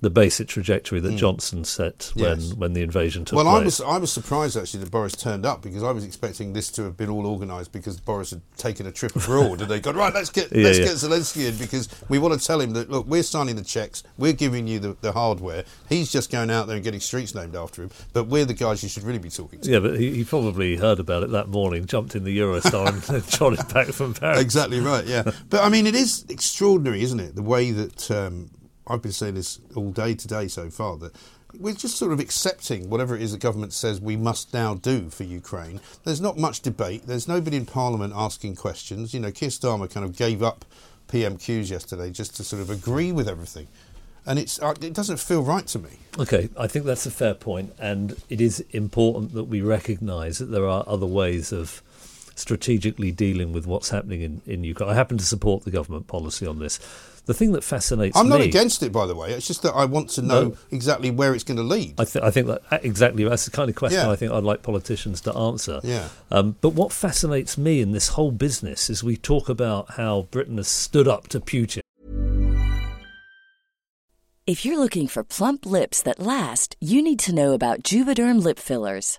the basic trajectory that Johnson set when. Yes. when the invasion took Well, I place. was I was surprised actually that Boris turned up because I was expecting this to have been all organised because Boris had taken a trip abroad and they gone right. Let's get Yeah, let's yeah. get Zelensky in because we want to tell him that look we're signing the checks, we're giving you the, the hardware. He's just going out there and getting streets named after him, but we're the guys you should really be talking to. yeah, but he, he probably heard about it that morning, jumped in the Eurostar and trotted back from Paris. Exactly right. Yeah, but I mean, it is extraordinary, isn't it? The way that um, I've been saying this all day today so far that we're just sort of accepting whatever it is the government says we must now do for Ukraine. There's not much debate. There's nobody in Parliament asking questions. You know, Keir Starmer kind of gave up PMQs yesterday just to sort of agree with everything, and it's uh, it doesn't feel right to me. Okay, I think that's a fair point, and it is important that we recognise that there are other ways of strategically dealing with what's happening in, in Ukraine. I happen to support the government policy on this. The thing that fascinates me I'm me, not against it, by the way. It's just that I want to know No. exactly where it's going to lead. I, th- I think that exactly that's the kind of question Yeah. I think I'd like politicians to answer. Yeah. Um, but what fascinates me in this whole business is we talk about how Britain has stood up to Putin. If you're looking for plump lips that last, you need to know about Juvederm lip fillers.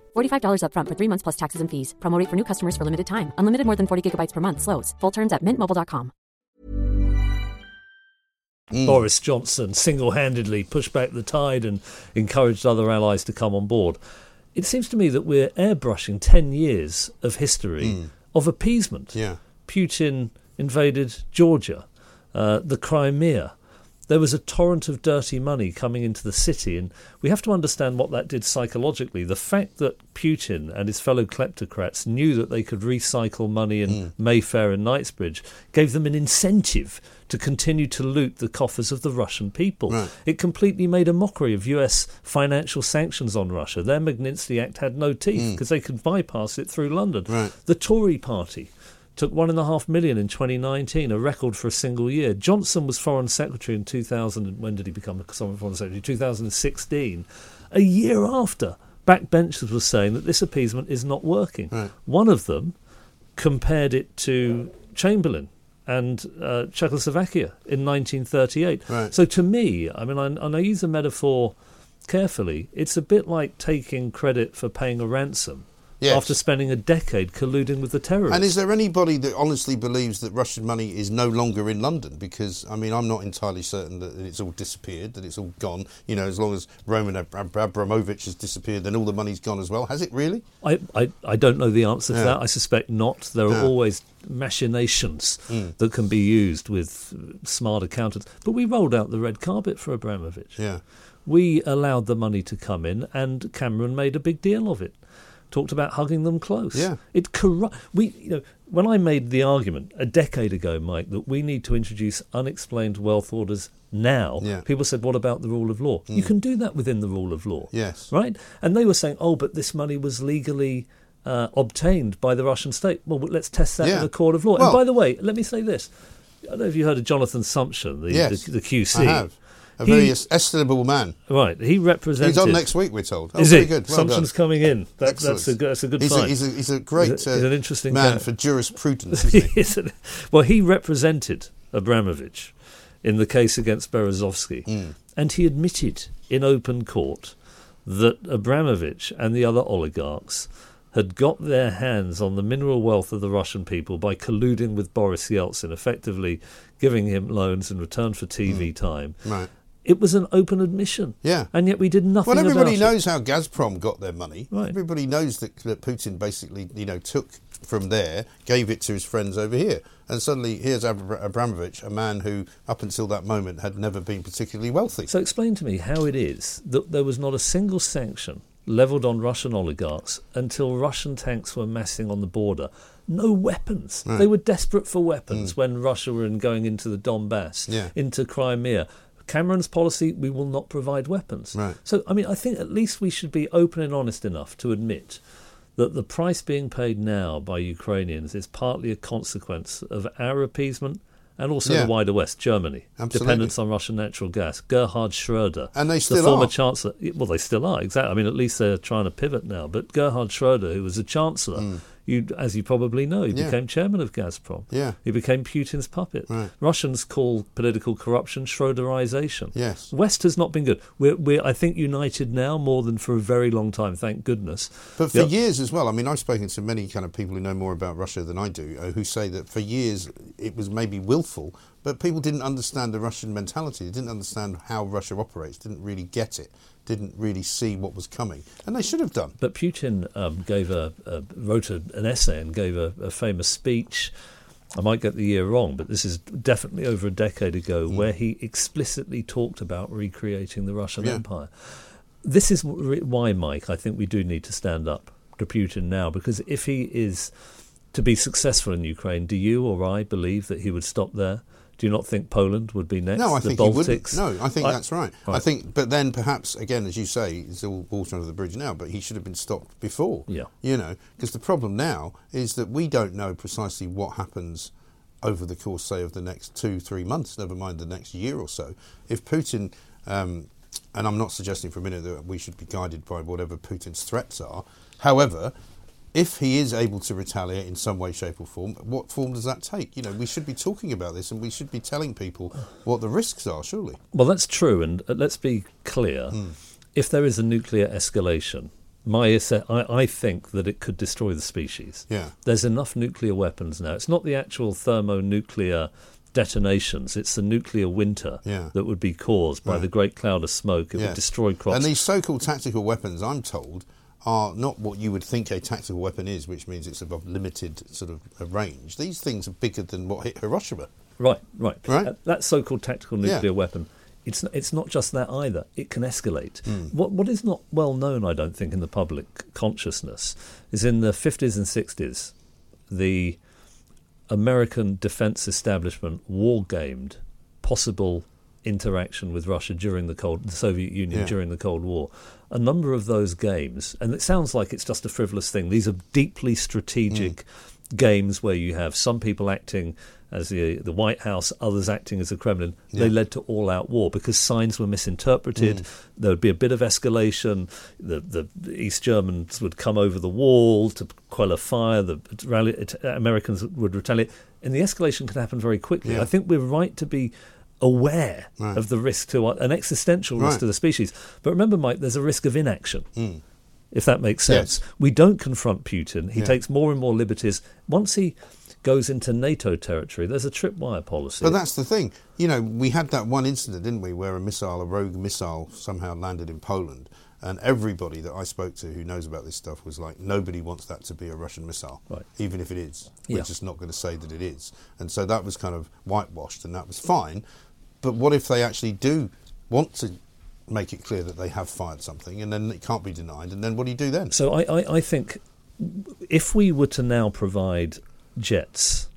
$45 upfront for three months plus taxes and fees. Promo rate for new customers for limited time. Unlimited more than 40 gigabytes per month. Slows. Full terms at mintmobile.com. Boris Johnson single handedly pushed back the tide and encouraged other allies to come on board. It seems to me that we're airbrushing 10 years of history of appeasement. Yeah. Putin invaded Georgia, uh, the Crimea. There was a torrent of dirty money coming into the city, and we have to understand what that did psychologically. The fact that Putin and his fellow kleptocrats knew that they could recycle money in Mm. Mayfair and Knightsbridge gave them an incentive to continue to loot the coffers of the Russian people. Right. It completely made a mockery of US financial sanctions on Russia. Their Magnitsky Act had no teeth Mm. because they could bypass it through London. Right. The Tory party took one and a half million in 2019, a record for a single year. Johnson was foreign secretary in 2000. and When did he become a foreign secretary? 2016. A year after, backbenchers were saying that this appeasement is not working. Right. One of them compared it to Chamberlain and uh, Czechoslovakia in 1938. Right. So to me, I mean, I, and I use the metaphor carefully, it's a bit like taking credit for paying a ransom Yes. after spending a decade colluding with the terrorists. And is there anybody that honestly believes that Russian money is no longer in London? Because I mean, I'm not entirely certain that it's all disappeared, that it's all gone. You know, as long as Roman Ab- Ab- Abramovich has disappeared, then all the money's gone as well. Has it really? I, I, I don't know the answer to Yeah. that. I suspect not. There are Yeah. always machinations Mm. that can be used with smart accountants. But we rolled out the red carpet for Abramovich. Yeah. We allowed the money to come in, and Cameron made a big deal of it. Talked about hugging them close. Yeah. It corru- we you know when I made the argument a decade ago, Mike, that we need to introduce unexplained wealth orders now. Yeah. People said, "What about the rule of law?" You Mm. can do that within the rule of law Yes. right? And they were saying, oh, but this money was legally uh, obtained by the Russian state. Well, let's test that Yeah. in a court of law. Well- and by the way, let me say this. I don't know if you heard of Jonathan Sumption, the, yes. the, the QC. A very es- estimable man. Right, he represented. He's on next week, we're told. Oh, Is very he? good. Well Sumption's done. coming in. That, that's a good. That's a good he's find. A, he's, a, he's a great He's a- he's uh, an interesting man guy. for jurisprudence, isn't he? Well, he represented Abramovich in the case against Berezovsky, Mm. and he admitted in open court that Abramovich and the other oligarchs had got their hands on the mineral wealth of the Russian people by colluding with Boris Yeltsin, effectively giving him loans in return for TV time. Right. It was an open admission. Yeah. And yet we did nothing Well, everybody about it. knows how Gazprom got their money. Right. Everybody knows that, that Putin basically, you know, took from there, gave it to his friends over here, and suddenly here's Abra- Abramovich, a man who, up until that moment, had never been particularly wealthy. So explain to me how it is that there was not a single sanction levelled on Russian oligarchs until Russian tanks were massing on the border. No weapons. Right. They were desperate for weapons Mm. when Russia were in going into the Donbass, Yeah. into Crimea. Cameron's policy, we will not provide weapons. Right. So, I mean, I think at least we should be open and honest enough to admit that the price being paid now by Ukrainians is partly a consequence of our appeasement and also Yeah. the wider West, Germany, Absolutely. dependence on Russian natural gas. Gerhard Schroeder, And they the former are. chancellor. Well, they still are exactly. I mean, at least they're trying to pivot now. But Gerhard Schroeder, who was a chancellor, hmm. You, as you probably know, he. Yeah. became chairman of Gazprom. Yeah. he became Putin's puppet. Right. Russians call political corruption Schroederization. Yes. West has not been good. We're, we're, I think, united now more than for a very long time. Thank goodness. But for Yeah. years as well, I mean, I've spoken to many kind of people who know more about Russia than I do, uh, who say that for years it was maybe willful, but people didn't understand the Russian mentality. They didn't understand how Russia operates, didn't really get it, didn't really see what was coming. And they should have done. But Putin um, gave a, a wrote a, an essay and gave a, a famous speech. I might get the year wrong, but this is definitely over a decade ago, Hmm. where he explicitly talked about recreating the Russian Yeah. Empire. This is why, Mike, I think we do need to stand up to Putin now, because if he is to be successful in Ukraine, do you or I believe that he would stop there? Do you not think Poland would be next? No, I the think Baltics? he wouldn't. No, I think I- that's right. I think, but then perhaps again, as you say, it's all water under the bridge now. But he should have been stopped before. Yeah. You know, because the problem now is that we don't know precisely what happens over the course, say, of the next two, three months. Never mind the next year or so. If Putin, um, and I'm not suggesting for a minute that we should be guided by whatever Putin's threats are. However. If he is able to retaliate in some way, shape, or form, what form does that take? You know, we should be talking about this, and we should be telling people what the risks are. Surely, Well, that's true, and uh, let's be clear. Hmm. If there is a nuclear escalation, my I, I think that it could destroy the species. Yeah. There's enough nuclear weapons now. It's not the actual thermonuclear detonations; it's the nuclear winter Yeah. that would be caused by Right. the great cloud of smoke. It Yeah. would destroy crops. And these so-called tactical weapons, I'm told, are not what you would think a tactical weapon is, which means it's of limited sort of a range. These things are bigger than what hit Hiroshima. Right, right. Right? Uh, That so-called tactical Yeah. nuclear weapon it's it's not just that either. It can escalate. Mm. What what is not well known, I don't think, in the public consciousness is in the fifties and sixties, the American defense establishment war gamed possible interaction with Russia during the Cold, the Soviet Union Yeah. during the Cold War. A number of those games, and it sounds like it's just a frivolous thing. These are deeply strategic games where you have some people acting as the the White House, others acting as the Kremlin. They led to all-out war because signs were misinterpreted. Mm. There would be a bit of escalation. The the East Germans would come over the wall to quell a fire. The rally, it- Americans would retaliate, and the escalation can happen very quickly. Yeah. I think we're right to be aware Right. of the risk to our, an existential risk Right. to the species. But remember, Mike, there's a risk of inaction. Mm. If that makes sense, Yes. we don't confront Putin. He Yeah. takes more and more liberties. Once he goes into NATO territory, there's a tripwire policy. But that's the thing. You know, we had that one incident, didn't we, where a missile, a rogue missile, somehow landed in Poland. And everybody that I spoke to who knows about this stuff was like, nobody wants that to be a Russian missile, Right. even if it is. We're Yeah. just not going to say that it is. And so that was kind of whitewashed, and that was fine. But what if they actually do want to make it clear that they have fired something, and then it can't be denied? And then what do you do then? So I, I, I think if we were to now provide jets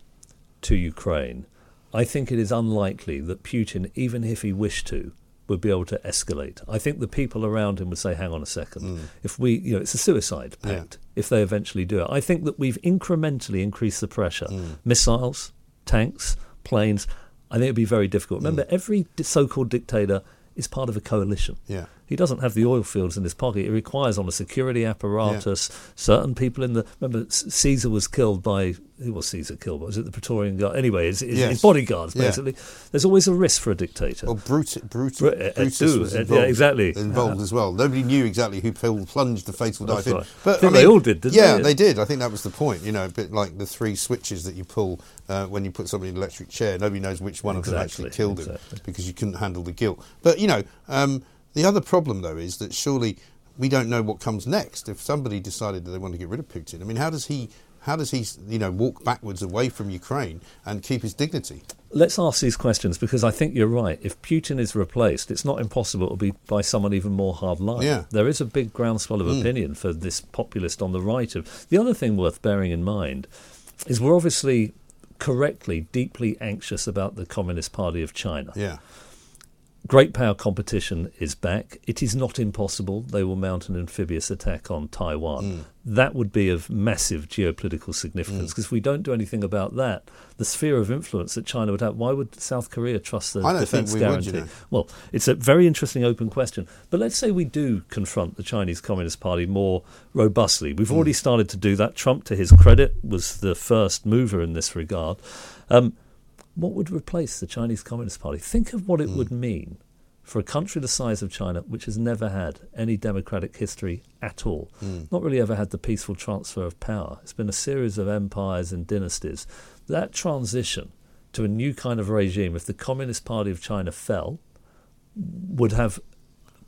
to Ukraine, I think it is unlikely that Putin, even if he wished to, would be able to escalate. I think the people around him would say, "Hang on a second. If we, you know, it's a suicide Mm. Yeah. pact. If they eventually do it, I think that we've incrementally increased the pressure. Mm. Missiles, tanks, planes. I think it'd be very difficult. Remember, mm. every so-called dictator is part of a coalition. Yeah. He doesn't have the oil fields in his pocket. It requires on a security apparatus certain people in the. Remember, Caesar was killed by who was Caesar killed? by? Was it the Praetorian Guard? Anyway, his, his, Yes. his bodyguards Yeah. basically. There's always a risk for a dictator. Well, Brutus, Brutus, Bru- uh, uh, Brutus was uh, yeah, involved, exactly. involved as well. Nobody knew exactly who plunged the fatal That's dive in. But I think they all did, didn't yeah, they? Yeah, they did. I think that was the point. You know, a bit like the three switches that you pull uh, when you put somebody in an electric chair. Nobody knows which one of them actually killed exactly. him because you couldn't handle the guilt. But you know, um, the other problem though is that surely we don't know what comes next. If somebody decided that they want to get rid of Putin, I mean, how does he? How does he, you know, walk backwards away from Ukraine and keep his dignity? Let's ask these questions because I think you're right. If Putin is replaced, it's not impossible it'll be by someone even more hardline. Yeah. There is a big groundswell of Mm. opinion for this populist on the right. Of the other thing worth bearing in mind is we're obviously correctly deeply anxious about the Communist Party of China. Yeah. Great power competition is back. It is not impossible they will mount an amphibious attack on Taiwan. Mm. That would be of massive geopolitical significance because if we don't do anything about that, the sphere of influence that China would have, why would South Korea trust the defense we would, guarantee? you know. Well, it's a very interesting open question. But let's say we do confront the Chinese Communist Party more robustly. We've Hmm. already started to do that. Trump, to his credit, was the first mover in this regard. Um, what would replace the Chinese Communist Party? Think of what it Hmm. would mean for a country the size of China, which has never had any democratic history at all, Mm. not really ever had the peaceful transfer of power. It's been a series of empires and dynasties. That transition to a new kind of regime, if the Communist Party of China fell, would have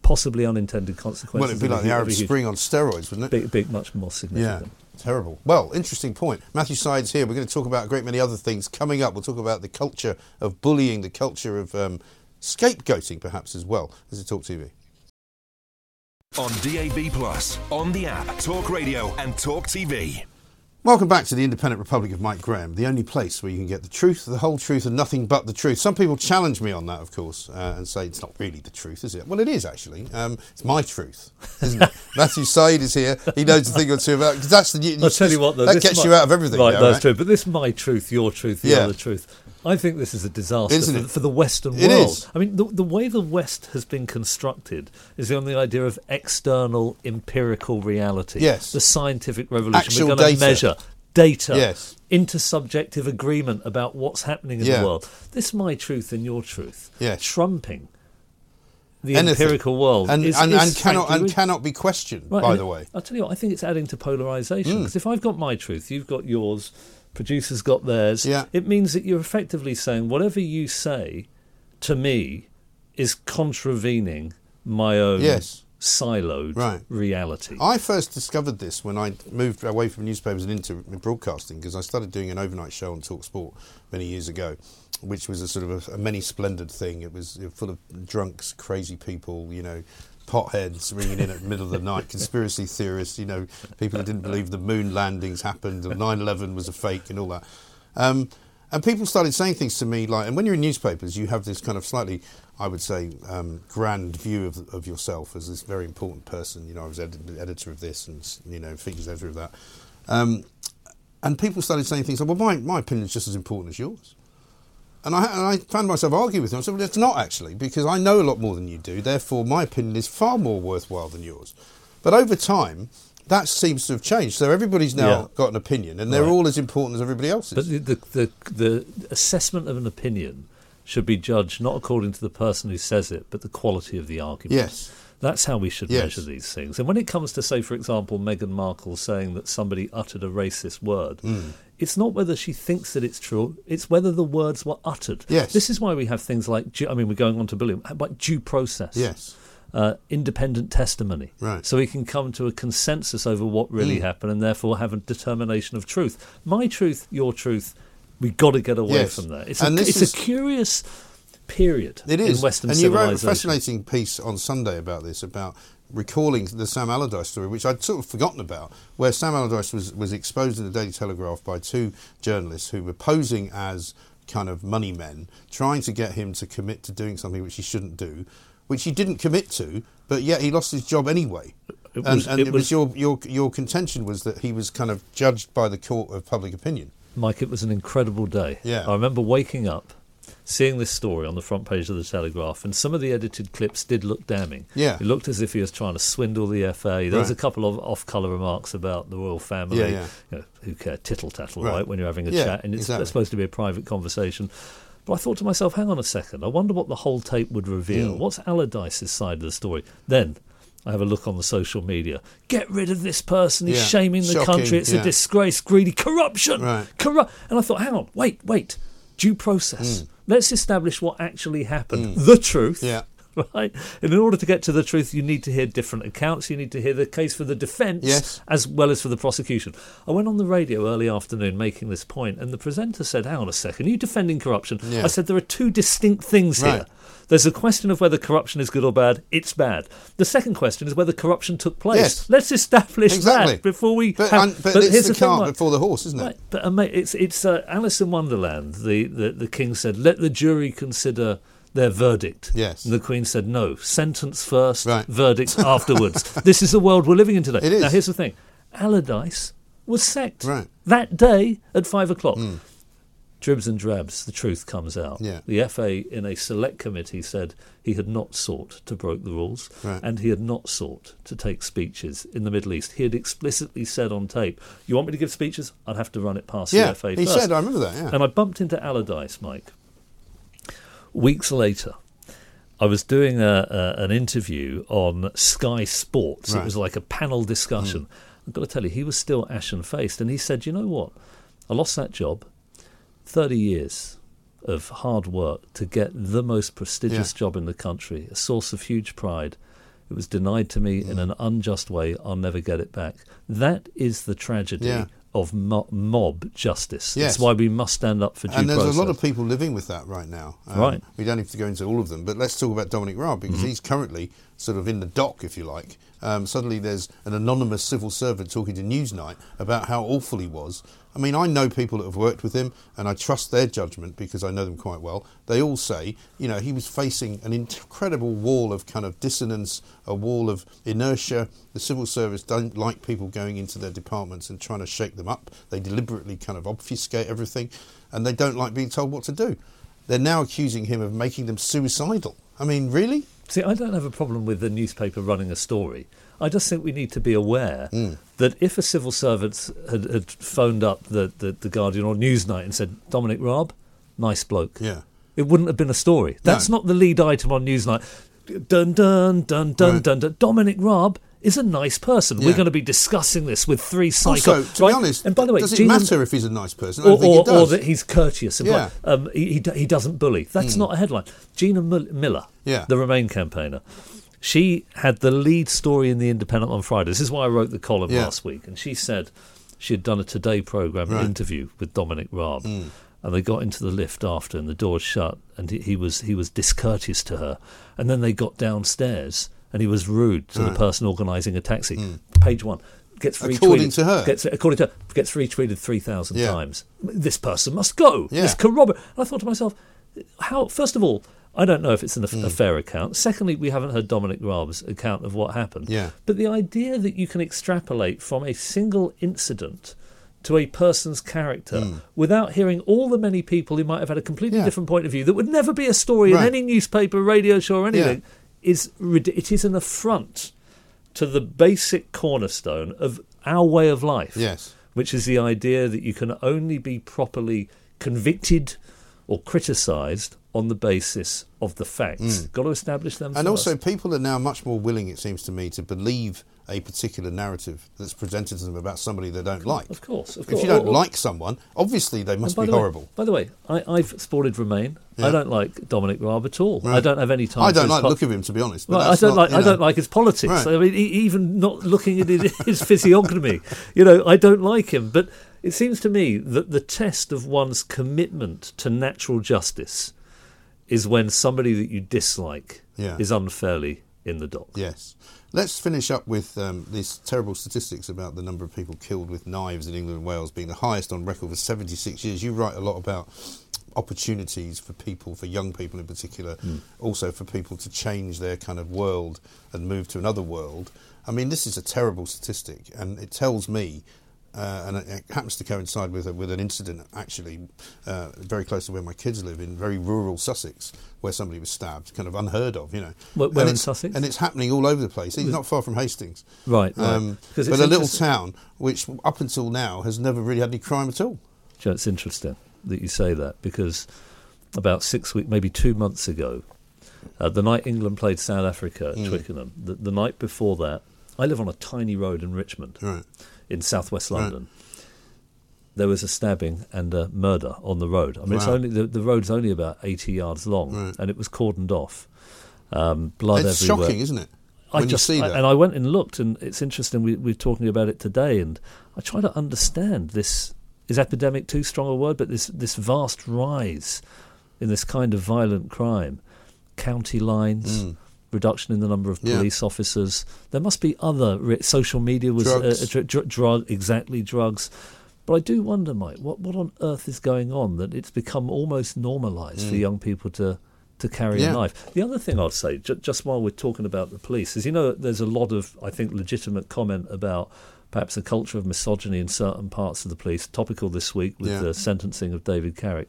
possibly unintended consequences. Well, it'd be like the Arab of huge- Spring on steroids, wouldn't it? Big, big, much more significant. Yeah, terrible. Well, interesting point. Matthew Syed's here. We're going to talk about a great many other things coming up. We'll talk about the culture of bullying, the culture of um, scapegoating, perhaps as well. This is Talk TV. On DAB Plus, on the app, Talk Radio and Talk TV. Welcome back to the Independent Republic of Mike Graham, the only place where you can get the truth, the whole truth, and nothing but the truth. Some people challenge me on that, of course, uh, and say it's not really the truth, is it? Well, it is actually. Um, it's my truth, isn't it? Matthew Syed is here. He knows a thing or two about because that's the. I'll tell you what, though, that gets mi- you out of everything. Right, now, that's right? true. But this my truth, your truth, the Yeah. other truth. I think this is a disaster Isn't for, it? for the Western It world. is. I mean, the, the way the West has been constructed is on the idea of external empirical reality. Yes. The scientific revolution. Actual We're going to measure data. Yes. Intersubjective agreement about what's happening in Yeah. the world. This my truth and your truth. Yes. Trumping the Anything. empirical world and is, and, is and cannot and cannot be questioned. Right, by the way, I'll tell you what, I think it's adding to polarisation. Mm. Because if I've got my truth, you've got yours, producers got theirs, Yeah. it means that you're effectively saying whatever you say to me is contravening my own Yes. siloed Right. reality. I first discovered this when I moved away from newspapers and into broadcasting because I started doing an overnight show on Talk Sport many years ago, which was a sort of a, a many splendid thing. It was full of drunks, crazy people, you know, potheads ringing in at the middle of the night, conspiracy theorists, you know, people who didn't believe the moon landings happened and 9/11 was a fake and all that. Um, and people started saying things to me like, and when you're in newspapers, you have this kind of slightly, I would say, um, grand view of, of yourself as this very important person. You know, I was ed- editor of this and, you know, features editor of that. Um, and people started saying things like, well, my, my opinion is just as important as yours. And I, and I found myself arguing with them. I said, well, it's not actually, because I know a lot more than you do. Therefore, my opinion is far more worthwhile than yours. But over time, that seems to have changed. So everybody's now Yeah. got an opinion, and they're Right. all as important as everybody else's. But the, the, the, the assessment of an opinion should be judged not according to the person who says it, but the quality of the argument. Yes. That's how we should Yes. measure these things. And when it comes to, say, for example, Meghan Markle saying that somebody uttered a racist word, Mm. It's not whether she thinks that it's true, it's whether the words were uttered. Yes. This is why we have things like, due- I mean, we're going on to Billiam, but due process. Yes. Uh, independent testimony. Right. So we can come to a consensus over what really Mm. happened and therefore have a determination of truth. My truth, your truth, we've got to get away Yes. from that. It's, And a, this it's is- a curious period It is. in Western and you wrote a fascinating piece on Sunday about this, about recalling the Sam Allardyce story, which I'd sort of forgotten about, where Sam Allardyce was, was exposed in the Daily Telegraph by two journalists who were posing as kind of money men, trying to get him to commit to doing something which he shouldn't do, which he didn't commit to, but yet he lost his job anyway. It and was- and it it was, was- your, your, your contention was that he was kind of judged by the court of public opinion. Mike, it was an incredible day. Yeah. I remember waking up, seeing this story on the front page of the Telegraph, and some of the edited clips did look damning. Yeah. It looked as if he was trying to swindle the FA. There was a couple of off colour remarks about the royal family. Yeah, yeah. You know, who care? Tittle tattle, Right. right. when you're having a Yeah, chat. And it's exactly. supposed to be a private conversation. But I thought to myself, hang on a second. I wonder what the whole tape would reveal. Mm. What's Allardyce's side of the story? Then. I have a look on the social media. Get rid of this person. He's Yeah. shaming the Shocking, country. It's yeah. a disgrace. Greedy corruption. Right. Corrupt. And I thought, hang on, wait, wait. Due process. Mm. Let's establish what actually happened. The truth. Yeah. Right. And in order to get to the truth, you need to hear different accounts. You need to hear the case for the defence Yes. as well as for the prosecution. I went on the radio early afternoon making this point, and the presenter said, "Hang on a second, are you defending corruption?" Yeah. I said, "There are two distinct things Right. here." There's a question of whether corruption is good or bad. It's bad. The second question is whether corruption took place. Yes. Let's establish Exactly. that before we. But, have, and- but, but it's here's the, thing, cart before the horse, isn't it? Right, but it's it's uh, Alice in Wonderland. The, the the king said, "Let the jury consider their verdict." Yes. And the queen said, "No, sentence first, Right. verdict afterwards." this is the world we're living in today. It is. Now, here's the thing: Allardyce was sacked Right. that day at five o'clock. Hmm. Dribs and drabs, the truth comes out. Yeah. The FA, in a select committee, said he had not sought to break the rules Right. and he had not sought to take speeches in the Middle East. He had explicitly said on tape, You want me to give speeches? I'd have to run it past Yeah, the FA Yeah, he first. said, I remember that, yeah. And I bumped into Allardyce, Mike. Weeks later, I was doing a, a, an interview on Sky Sports. It was like a panel discussion. I've got to tell you, he was still ashen faced. And he said, You know what? I lost that job. 30 years of hard work to get the most prestigious Yeah. job in the country, a source of huge pride. It was denied to me Mm. in an unjust way. I'll never get it back. That is the tragedy Yeah. Of mo- mob justice. Yes. That's why we must stand up for due and there's process. a lot of people living with that right now. Um, Right. We don't have to go into all of them, but let's talk about Dominic Raab because Mm-hmm. he's currently sort of in the dock, if you like. Um, suddenly there's an anonymous civil servant talking to Newsnight about how awful he was. I mean, I know people that have worked with him and I trust their judgment because I know them quite well. They all say, you know, he was facing an incredible wall of kind of dissonance, a wall of inertia. The civil service don't like people going into their departments and trying to shake them up. They deliberately kind of obfuscate everything and they don't like being told what to do. They're now accusing him of making them suicidal. I mean, really? See, I don't have a problem with the newspaper running a story. I just think we need to be aware Mm. that if a civil servant had, had phoned up the, the, the Guardian or Newsnight and said, Dominic Raab, nice bloke, Yeah. it wouldn't have been a story. That's not the lead item on Newsnight. Dun, dun, dun, dun, Right. dun, dun. Dominic Raab is a nice person. We're going to be discussing this with three psycho. Also, to right? be honest, and by the way, does it Gina- matter if he's a nice person? I or, or, it does. or that he's courteous. and Yeah. um, he, he, he doesn't bully. That's Mm. not a headline. Gina Mil- Miller, Yeah. the Remain campaigner, She had the lead story in the Independent on Friday. This is why I wrote the column Yeah. last week, and she said she had done a Today program Right. interview with Dominic Raab, Mm. and they got into the lift after, and the doors shut, and he, he was he was discourteous to her, and then they got downstairs, and he was rude to Right. the person organising a taxi. Page one gets retweeted. According to her? gets according to her, gets retweeted three thousand Yeah. times. This person must go. Yeah. This corroborate. And I thought to myself, how? First of all. I don't know if it's an, Hmm. a fair account. Secondly, we haven't heard Dominic Raab's account of what happened. Yeah. But the idea that you can extrapolate from a single incident to a person's character without hearing all the many people who might have had a completely Hmm. Yeah. different point of view that would never be a story Right. in any newspaper, radio show, or anything Yeah. is it is an affront to the basic cornerstone of our way of life. Yes. Which is the idea that you can only be properly convicted or criticised on the basis of the facts. Got to establish them. Mm. And also, people are now much more willing, it seems to me, to believe a particular narrative that's presented to them about somebody they don't like. Of course, of If you don't Or- like someone, obviously they must be the way- horrible. by the way, I, I've supported Remain. Yeah. I don't like Dominic Raab at all. I don't have any time. I don't like the po- look of him, to be honest. Right, I don't not, like. you I don't like his politics. Right. I mean, even not looking at his, his physiognomy, you know, I don't like him. But it seems to me that the test of one's commitment to natural justice is when somebody that you dislike Yeah. is unfairly in the dock. Yes. Let's finish up with um, these terrible statistics about the number of people killed with knives in England and Wales being the highest on record for 76 years. You write a lot about opportunities for people, for young people in particular, also for people to change their kind of world and move to another world. I mean, this is a terrible statistic, and it tells me. Uh, and it, it happens to coincide with a, with an incident actually uh, very close to where my kids live in very rural Sussex, where somebody was stabbed, kind of unheard of, you know. Where- where and in it's- Sussex? And it's happening all over the place. It's not far from Hastings. Right, right. Um, Because but a little town which, up until now, has never really had any crime at all. Do you know, it's interesting that you say that because about six weeks, maybe two months ago, uh, the night England played South Africa at Mm. Twickenham, the, the night before that, I live on a tiny road in Richmond, Right. In southwest Right. London. There was a stabbing and a murder on the road. I mean, it's only the, the road's only about eighty yards long, Right. and it was cordoned off. Um, blood It's everywhere. shocking, isn't it? I when just see I- and I went and looked, and it's interesting. We, we're talking about it today, and I try to understand this. Is epidemic too strong a word? But this this vast rise in this kind of violent crime, county lines. Mm. Reduction in the number of Yeah. police officers. There must be other re- social media was uh, Drugs. a dr- dr- drug exactly drugs. But I do wonder, Mike, what what on earth is going on that it's become almost normalised for Mm. young people to to carry Yeah. a knife. The other thing I'd say, ju- just while we're talking about the police, is you know there's a lot of I think legitimate comment about perhaps a culture of misogyny in certain parts of the police. Topical this week with Yeah. the sentencing of David Carrick.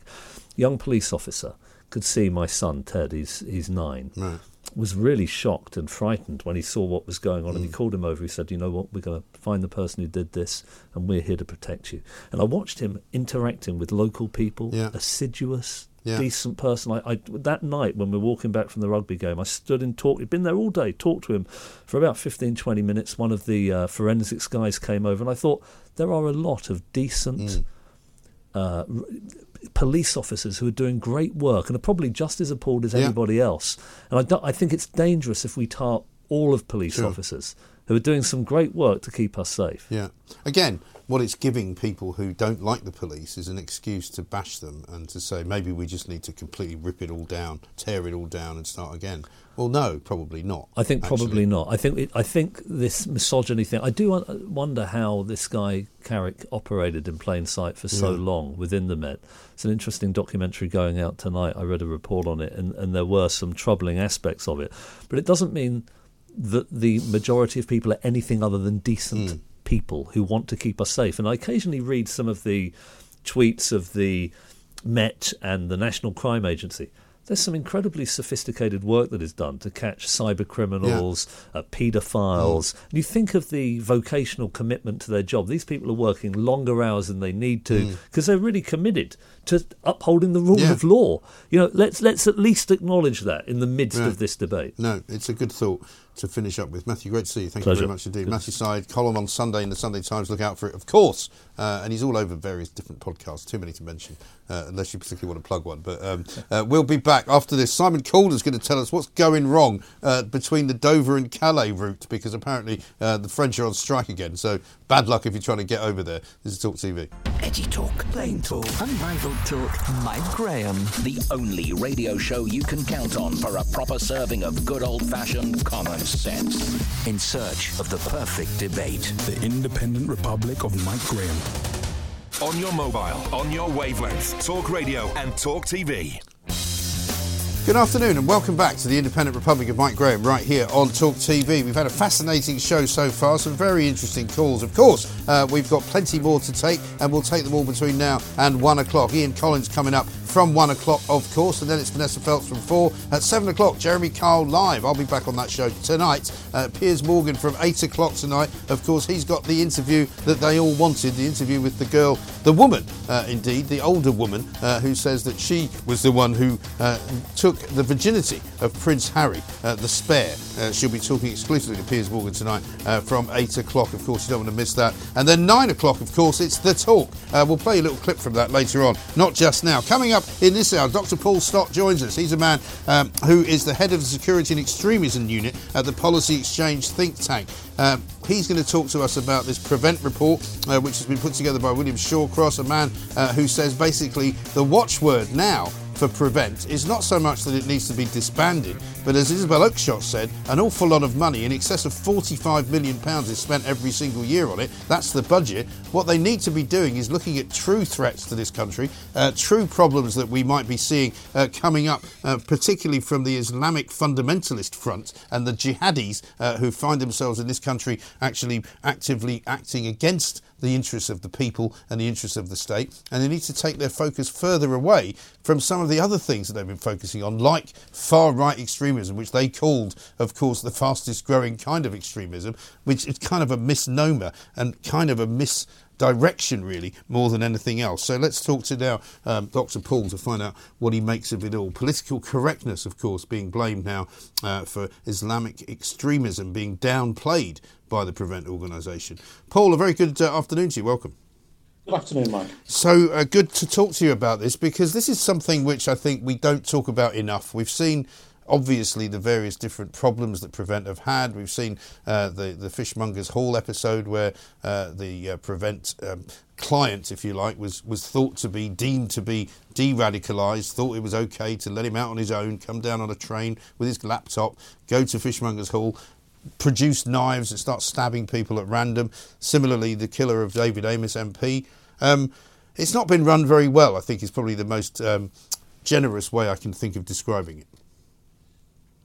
Young police officer could see my son Ted. He's he's nine. Right. Was really shocked and frightened when he saw what was going on, and he Mm. called him over. He said, "You know what? We're going to find the person who did this, and we're here to protect you." And I watched him interacting with local people, Yeah. assiduous, Yeah. decent person. I, I that night when we were walking back from the rugby game, I stood and talked. He'd been there all day, talked to him for about 15, 20 minutes. One of the uh, forensics guys came over, and I thought there are a lot of decent. Mm. Uh, police officers who are doing great work and are probably just as appalled as Yeah. anybody else. And I, I think it's dangerous if we tar all of police Sure. officers who are doing some great work to keep us safe. Yeah. Again, what it's giving people who don't like the police is an excuse to bash them and to say maybe we just need to completely rip it all down, tear it all down, and start again. Well, no, probably not. I think actually. probably not. I think it, I think this misogyny thing. I do wonder how this guy Carrick operated in plain sight for so Yeah. long within the Met. It's an interesting documentary going out tonight. I read a report on it, and, and there were some troubling aspects of it. But it doesn't mean that the majority of people are anything other than decent Mm. People who want to keep us safe. And I occasionally read some of the tweets of the Met and the National Crime Agency. There's some incredibly sophisticated work that is done to catch cyber criminals, uh, paedophiles. Mm. You think of the vocational commitment to their job. These people are working longer hours than they need to because they're really committed to upholding the rule Mm. Yeah. of law. You know, let's let's at least acknowledge that in the midst Yeah. of this debate. No, it's a good thought. To finish up with. Matthew, great to see you. Thank Pleasure. you very much indeed. Good. Matthew Syed, column on Sunday in the Sunday Times. Look out for it, of course. Uh, and he's all over various different podcasts. Too many to mention, uh, unless you particularly want to plug one. But um, uh, we'll be back after this. Simon Calder's going to tell us what's going wrong uh, between the Dover and Calais route because apparently uh, the French are on strike again. So bad luck if you're trying to get over there. This is Talk TV. Edgy Talk, Plain Talk, Unrivaled Talk, Mike Graham. The only radio show you can count on for a proper serving of good old fashioned common sense. In search of the perfect debate. The Independent Republic of Mike Graham. On your mobile, on your wavelength, Talk Radio and Talk TV. Good afternoon and welcome back to the Independent Republic of Mike Graham right here on Talk TV. We've had a fascinating show so far, some very interesting calls. Of course, uh, we've got plenty more to take and we'll take them all between now and one o'clock. Ian Collins coming up from one o'clock, of course, and then it's Vanessa Feltz from four. At seven o'clock, Jeremy Kyle live. I'll be back on that show tonight. Uh, Piers Morgan from eight o'clock tonight. Of course, he's got the interview that they all wanted the interview with the girl, the woman, uh, indeed, the older woman, uh, who says that she was the one who uh, took the virginity of Prince Harry, uh, the spare. She'll be talking exclusively to Piers Morgan tonight from 8 o'clock. Of course, you don't want to miss that. And then 9 o'clock, of course, it's The Talk. We'll play a little clip from that later on, not just now. Coming up in this hour, Dr. Paul Stott joins us. He's a man um, who is the head of the Security and Extremism Unit at the Policy Exchange think tank. Um, he's going to talk to us about this Prevent report, uh, which has been put together by William Shawcross, a man uh, who says basically the watchword now for prevent is not so much that it needs to be disbanded, but as Isabel Oakeshott said, an awful lot of money, in excess of £45 million, is spent every single year on it. That's the budget. What they need to be doing is looking at true threats to this country, uh, true problems that we might be seeing uh, coming up, uh, particularly from the Islamic fundamentalist front and the jihadis uh, who find themselves in this country actually actively acting against the interests of the people and the interests of the state, and they need to take their focus further away from some of the other things that they've been focusing on, like far right extremism, which they called, of course, the fastest growing kind of extremism, which is kind of a misnomer and kind of a mis direction really more than anything else. So let's talk to now um, Dr. Paul to find out what he makes of it all. Political correctness, of course, being blamed now uh, for Islamic extremism being downplayed by the Prevent organisation. Paul, a very good uh, afternoon to you. Welcome. Good afternoon, Mike. So uh, good to talk to you about this because this is something which I think we don't talk about enough. We've seen obviously the various different problems that Prevent have had. We've seen uh, the the Fishmongers Hall episode where uh, the uh, Prevent um, client, if you like, was was thought to be deemed to be de-radicalised. Thought it was okay to let him out on his own, come down on a train with his laptop, go to Fishmongers Hall. Produce knives and start stabbing people at random. Similarly, the killer of David Amess MP. Um, it's not been run very well. I think is probably the most um, generous way I can think of describing it.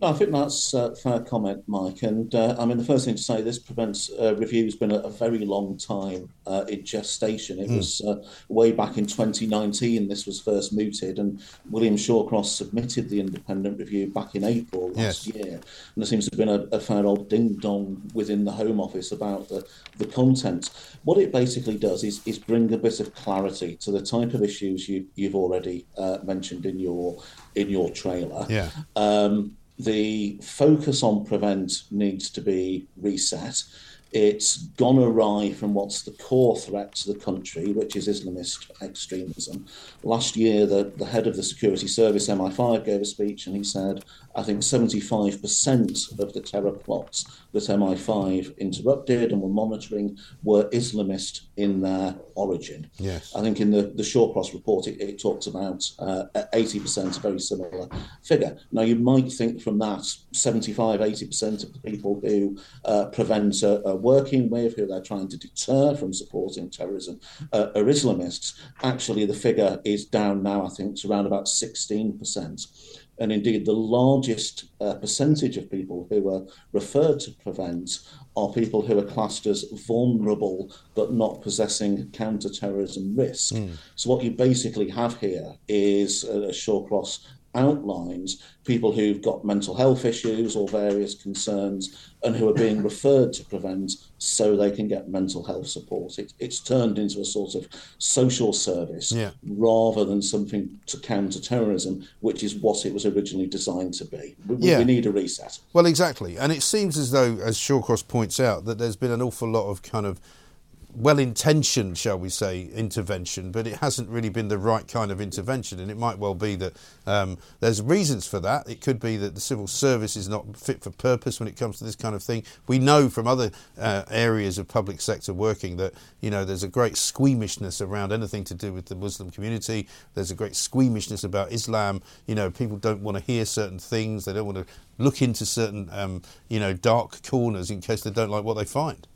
I think that's a fair comment, Mike. And uh, I mean, the first thing to say, this prevents uh, review has been a, a very long time uh, in gestation. It Mm. was uh, way back in 2019 this was first mooted, and William Shawcross submitted the independent review back in April last Yes. year. And there seems to have been a, a fair old ding dong within the Home Office about the, the content. What it basically does is, is bring a bit of clarity to the type of issues you, you've already uh, mentioned in your in your trailer. Yeah. Um, the focus on prevent needs to be reset. It's gone awry from what's the core threat to the country, which is Islamist extremism. Last year, the, the head of the security service, MI5, gave a speech and he said, I think 75% of the terror plots that MI5 interrupted and were monitoring were Islamist in their origin. Yes. I think in the, the Shawcross report, it, it talks about uh, 80%, a very similar figure. Now, you might think from that 75, 80% of the people who uh, prevent are, are working with, who they're trying to deter from supporting terrorism, uh, are Islamists. Actually, the figure is down now, I think, to around about 16%. And indeed, the largest uh, percentage of people who are referred to prevent are people who are classed as vulnerable but not possessing counter-terrorism risk. So what you basically have here is, a, as Shawcross outlines people who've got mental health issues or various concerns and who are being referred to prevent so they can get mental health support. It, it's turned into a sort of social service Yeah. rather than something to counter terrorism, which is what it was originally designed to be. We, Yeah. we need a reset. Well, exactly. And it seems as though, as Shawcross points out, that there's been an awful lot of kind of well intentioned, shall we say, intervention, but it hasn't really been the right kind of intervention. And it might well be that um, there's reasons for that. It could be that the civil service is not fit for purpose when it comes to this kind of thing. We know from other uh, areas of public sector working that, you know, there's a great squeamishness around anything to do with the Muslim community. There's a great squeamishness about Islam. You know, people don't want to hear certain things, they don't want to look into certain, um, you know, dark corners in case they don't like what they find.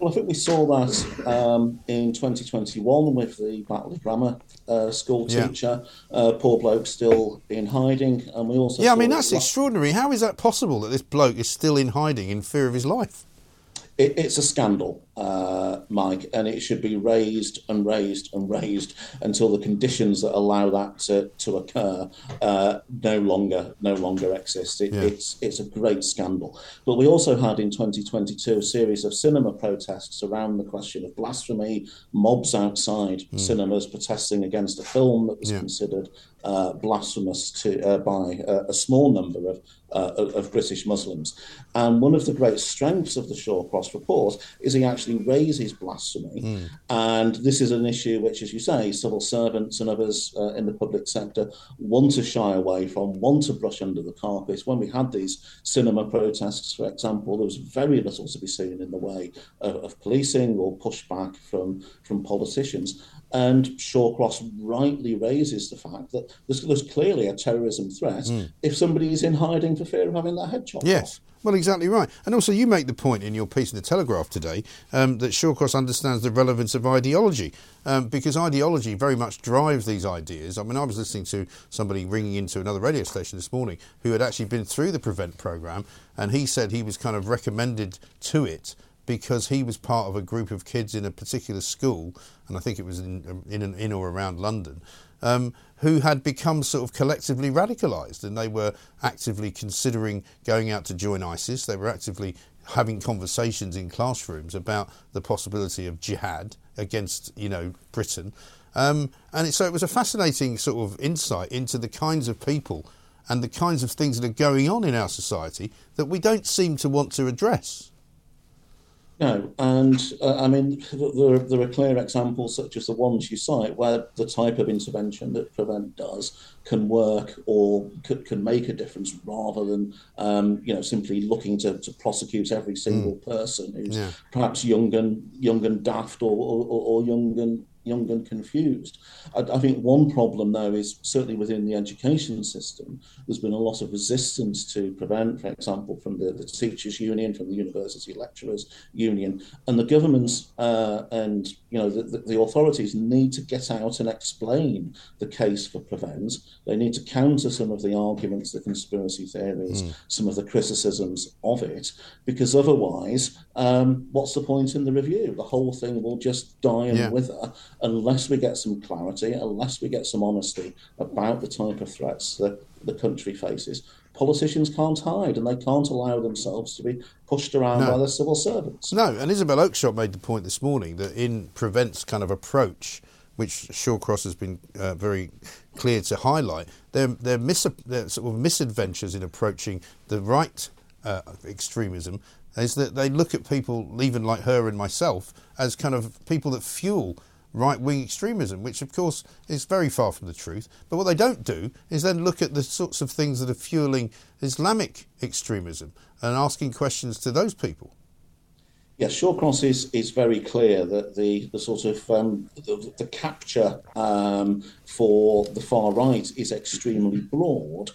Well, I think we saw that um, in 2021 with the Batley Grammar uh, school Yeah. teacher. Uh, poor bloke still in hiding. And we also Yeah, I mean, that's extraordinary. How is that possible that this bloke is still in hiding in fear of his life? It, it's a scandal, uh, Mike, and it should be raised and raised and raised until the conditions that allow that to, to occur uh, no longer no longer exist. It, Yeah. It's it's a great scandal. But we also had in 2022 a series of cinema protests around the question of blasphemy, mobs outside cinemas protesting against a film that was Yeah. considered uh, blasphemous to uh, by a, a small number of, uh, of of British Muslims. And one of the great strengths of the Shawcross report is he actually raises blasphemy. And this is an issue which, as you say, civil servants and others uh, in the public sector want to shy away from, want to brush under the carpet. When we had these cinema protests, for example, there was very little to be seen in the way of, of policing or pushback from, from politicians. And Shawcross rightly raises the fact that there's, there's clearly a terrorism threat if somebody is in hiding for fear of having their head chopped off. Yes. Well, exactly right. And also, you make the point in your piece in the Telegraph today um, that Shawcross understands the relevance of ideology um, because ideology very much drives these ideas. I mean, I was listening to somebody ringing into another radio station this morning who had actually been through the Prevent programme, and he said he was kind of recommended to it because he was part of a group of kids in a particular school, and I think it was in in, in or around London, um, who had become sort of collectively radicalised, and they were actively considering going out to join ISIS. They were actively having conversations in classrooms about the possibility of jihad against, you know, Britain. Um, and it, so it was a fascinating sort of insight into the kinds of people and the kinds of things that are going on in our society that we don't seem to want to address. No, and uh, I mean, there, there are clear examples such as the ones you cite where the type of intervention that Prevent does can work or could, can make a difference rather than, um, you know, simply looking to, to prosecute every single person who's Yeah. perhaps young and young and daft or, or, or young and young and confused. I, I think one problem, though, is certainly within the education system, there's been a lot of resistance to prevent, for example, from the, the teachers' union, from the university lecturers' union, and the governments uh, and you know the, the, the authorities need to get out and explain the case for prevent. They need to counter some of the arguments, the conspiracy theories, Mm. some of the criticisms of it, because otherwise, um, what's the point in the review? The whole thing will just die and Yeah. wither unless we get some clarity, unless we get some honesty about the type of threats that the country faces. Politicians can't hide and they can't allow themselves to be pushed around No. by the civil servants. No, and Isabel Oakeshott made the point this morning that in Prevent's kind of approach, which Shawcross has been uh, very clear to highlight, their their, mis- their sort of misadventures in approaching the right uh, extremism is that they look at people, even like her and myself, as kind of people that fuel right wing extremism, which of course is very far from the truth. But what they don't do is then look at the sorts of things that are fueling Islamic extremism and asking questions to those people. Yes, Shawcross is, is very clear that the, the sort of um, the, the capture um, for the far right is extremely broad,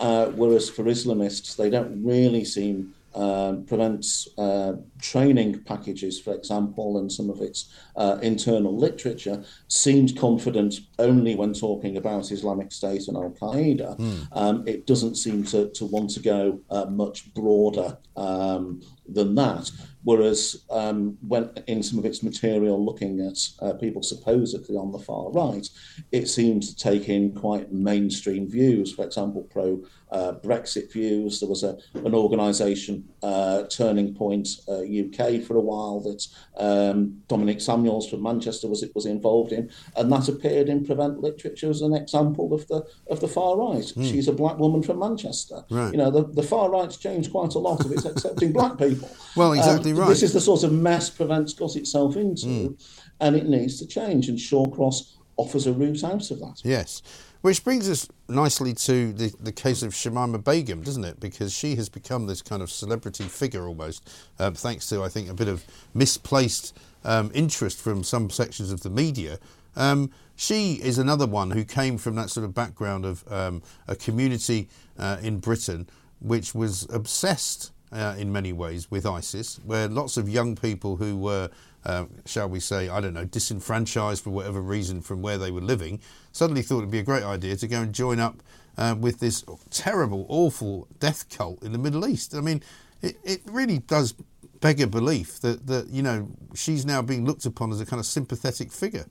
uh, whereas for Islamists they don't really seem um, prevents uh, training packages, for example, and some of its uh, internal literature seems confident only when talking about Islamic State and Al Qaeda. Um, it doesn't seem to, to want to go uh, much broader um, than that. Whereas um, when in some of its material looking at uh, people supposedly on the far right, it seems to take in quite mainstream views. For example, pro uh, Brexit views. There was a, an organisation, uh, Turning Point UK, uh, for a while that um, Dominique Samuels from Manchester was was involved in, and that appeared in Prevent literature as an example of the of the far right. Mm. She's a black woman from Manchester. Right. You know, the, the far right's changed quite a lot of it's accepting black people. Well, exactly um, right. This is the sort of mess Prevent's got itself into, mm. and it needs to change. And Shawcross offers a route out of that. Yes. Which brings us nicely to the, the case of Shamima Begum, doesn't it? Because she has become this kind of celebrity figure almost, um, thanks to, I think, a bit of misplaced um, interest from some sections of the media. Um, she is another one who came from that sort of background of um, a community uh, in Britain which was obsessed uh, in many ways with ISIS, where lots of young people who were uh, shall we say, I don't know, disenfranchised for whatever reason from where they were living, suddenly thought it'd be a great idea to go and join up uh, with this terrible, awful death cult in the Middle East. I mean, it, it really does beg a belief that, that, you know, she's now being looked upon as a kind of sympathetic figure.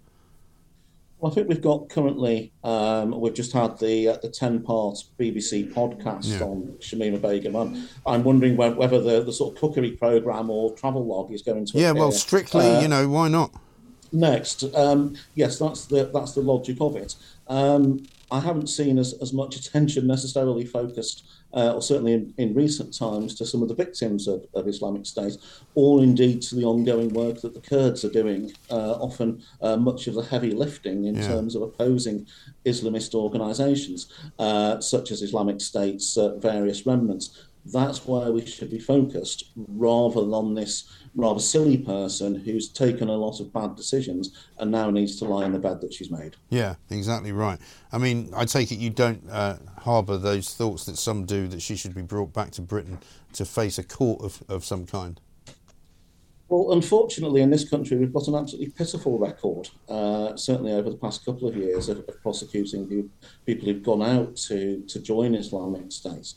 Well, I think we've got currently, um, we've just had the uh, the 10 part BBC podcast yeah. on Shamima Begum. I'm, I'm wondering whether the, the sort of cookery programme or travel log is going to. Yeah, appear. well, strictly, uh, you know, why not? Next, um, yes, that's the that's the logic of it. Um, I haven't seen as, as much attention necessarily focused uh, or certainly in, in, recent times, to some of the victims of, of, Islamic State, or indeed to the ongoing work that the Kurds are doing, uh, often uh, much of the heavy lifting in yeah. terms of opposing Islamist organisations, uh, such as Islamic State's uh, various remnants. That's where we should be focused rather than on this rather silly person who's taken a lot of bad decisions and now needs to lie in the bed that she's made. Yeah, exactly right. I mean, I take it you don't uh, harbour those thoughts that some do that she should be brought back to Britain to face a court of, of some kind. Well, unfortunately, in this country, we've got an absolutely pitiful record, uh, certainly over the past couple of years, of, of prosecuting who, people who've gone out to, to join Islamic States.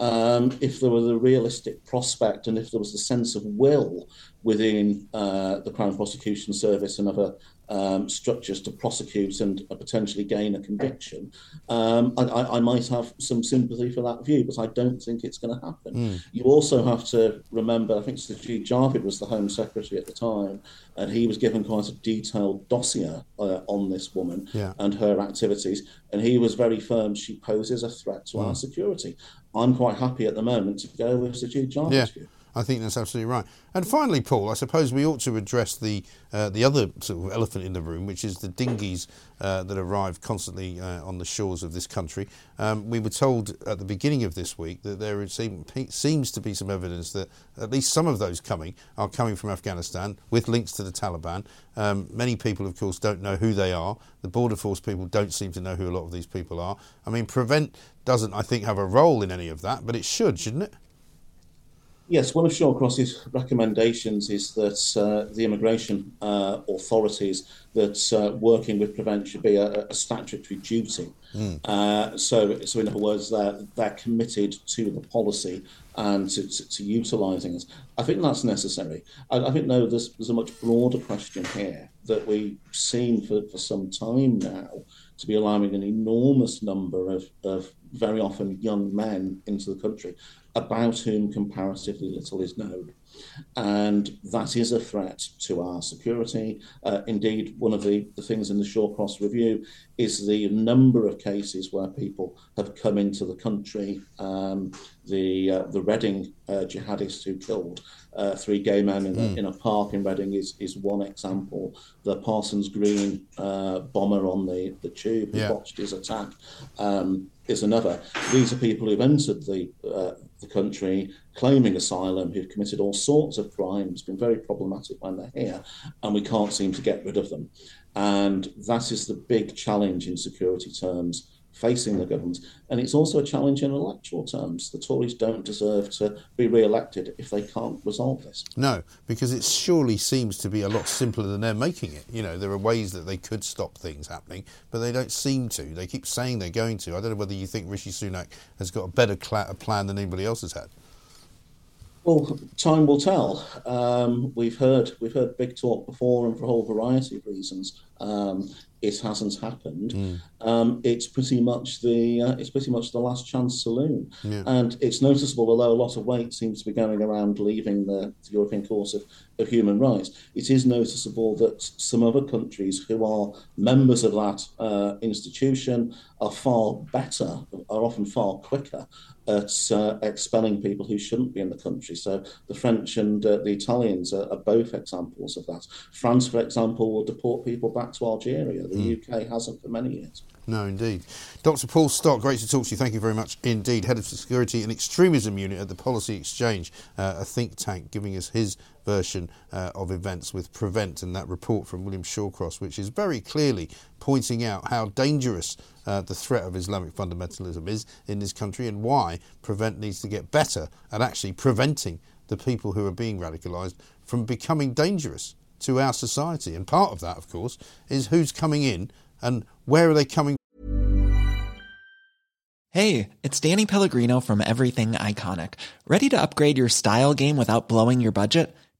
Um, if there was a realistic prospect and if there was a sense of will within uh, the Crown Prosecution Service and other um, structures to prosecute and uh, potentially gain a conviction, um, I, I, might have some sympathy for that view, but I don't think it's going to happen. Mm. You also have to remember, I think Sajid Javid was the Home Secretary at the time, and he was given quite a detailed dossier uh, on this woman yeah. and her activities, and he was very firm she poses a threat to mm. our hmm. security. I'm quite happy at the moment to go with Sajid Javid's yeah. view. I think that's absolutely right. And finally, Paul, I suppose we ought to address the uh, the other sort of elephant in the room, which is the dinghies uh, that arrive constantly uh, on the shores of this country. Um, we were told at the beginning of this week that there seem, seems to be some evidence that at least some of those coming are coming from Afghanistan with links to the Taliban. Um, many people, of course, don't know who they are. The Border Force people don't seem to know who a lot of these people are. I mean, Prevent doesn't, I think, have a role in any of that, but it should, shouldn't it? Yes, one of Shawcross's recommendations is that uh, the immigration uh, authorities that uh, working with Prevent should be a, a statutory duty. Mm. so, so in other words, they're, they're committed to the policy and to, to, to utilising it. I think that's necessary. I, I think no, there's, there's a much broader question here that we've seen for, for some time now to be allowing an enormous number of, of very often young men into the country about whom comparatively little is known. And that is a threat to our security. Uh, indeed, one of the, the things in the Shawcross review is the number of cases where people have come into the country. Um, the uh, the Reading uh, jihadists who killed uh, three gay men in, mm. a, in, a, park in Reading is, is one example. The Parsons Green uh, bomber on the, the tube who yeah. watched his attack um, is another. These are people who've entered the uh, the country claiming asylum who've committed all sorts of crimes, been very problematic when they're here, and we can't seem to get rid of them. And that is the big challenge in security terms facing the government. And it's also a challenge in electoral terms. The Tories don't deserve to be re elected if they can't resolve this. No, because it surely seems to be a lot simpler than they're making it. You know, there are ways that they could stop things happening, but they don't seem to. They keep saying they're going to. I don't know whether you think Rishi Sunak has got a better cl- plan than anybody else has had. Well, time will tell. Um, we've heard we've heard big talk before, and for a whole variety of reasons, um, it hasn't happened. Mm. Um, it's pretty much the uh, it's pretty much the last chance saloon, yeah. and it's noticeable. Although a lot of weight seems to be going around leaving the, the European Court of, of Human Rights, it is noticeable that some other countries who are members of that uh, institution are far better, are often far quicker at uh, expelling people who shouldn't be in the country. So the French and uh, the Italians are, are, both examples of that. France, for example, will deport people back to Algeria. The mm. UK hasn't for many years. No, indeed. Dr. Paul Stott, great to talk to you. Thank you very much indeed. Head of Security and Extremism Unit at the Policy Exchange, uh, a think tank, giving us his version uh, of events with Prevent and that report from William Shawcross, which is very clearly pointing out how dangerous uh, the threat of Islamic fundamentalism is in this country and why Prevent needs to get better at actually preventing the people who are being radicalised from becoming dangerous to our society. And part of that, of course, is who's coming in and where are they coming Hey, it's Danny Pellegrino from Everything Iconic. Ready to upgrade your style game without blowing your budget?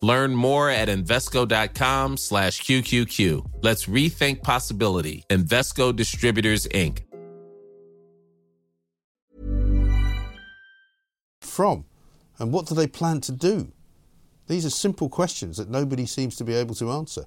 Learn more at Invesco.com slash QQQ. Let's rethink possibility. Invesco Distributors, Inc. From? And what do they plan to do? These are simple questions that nobody seems to be able to answer.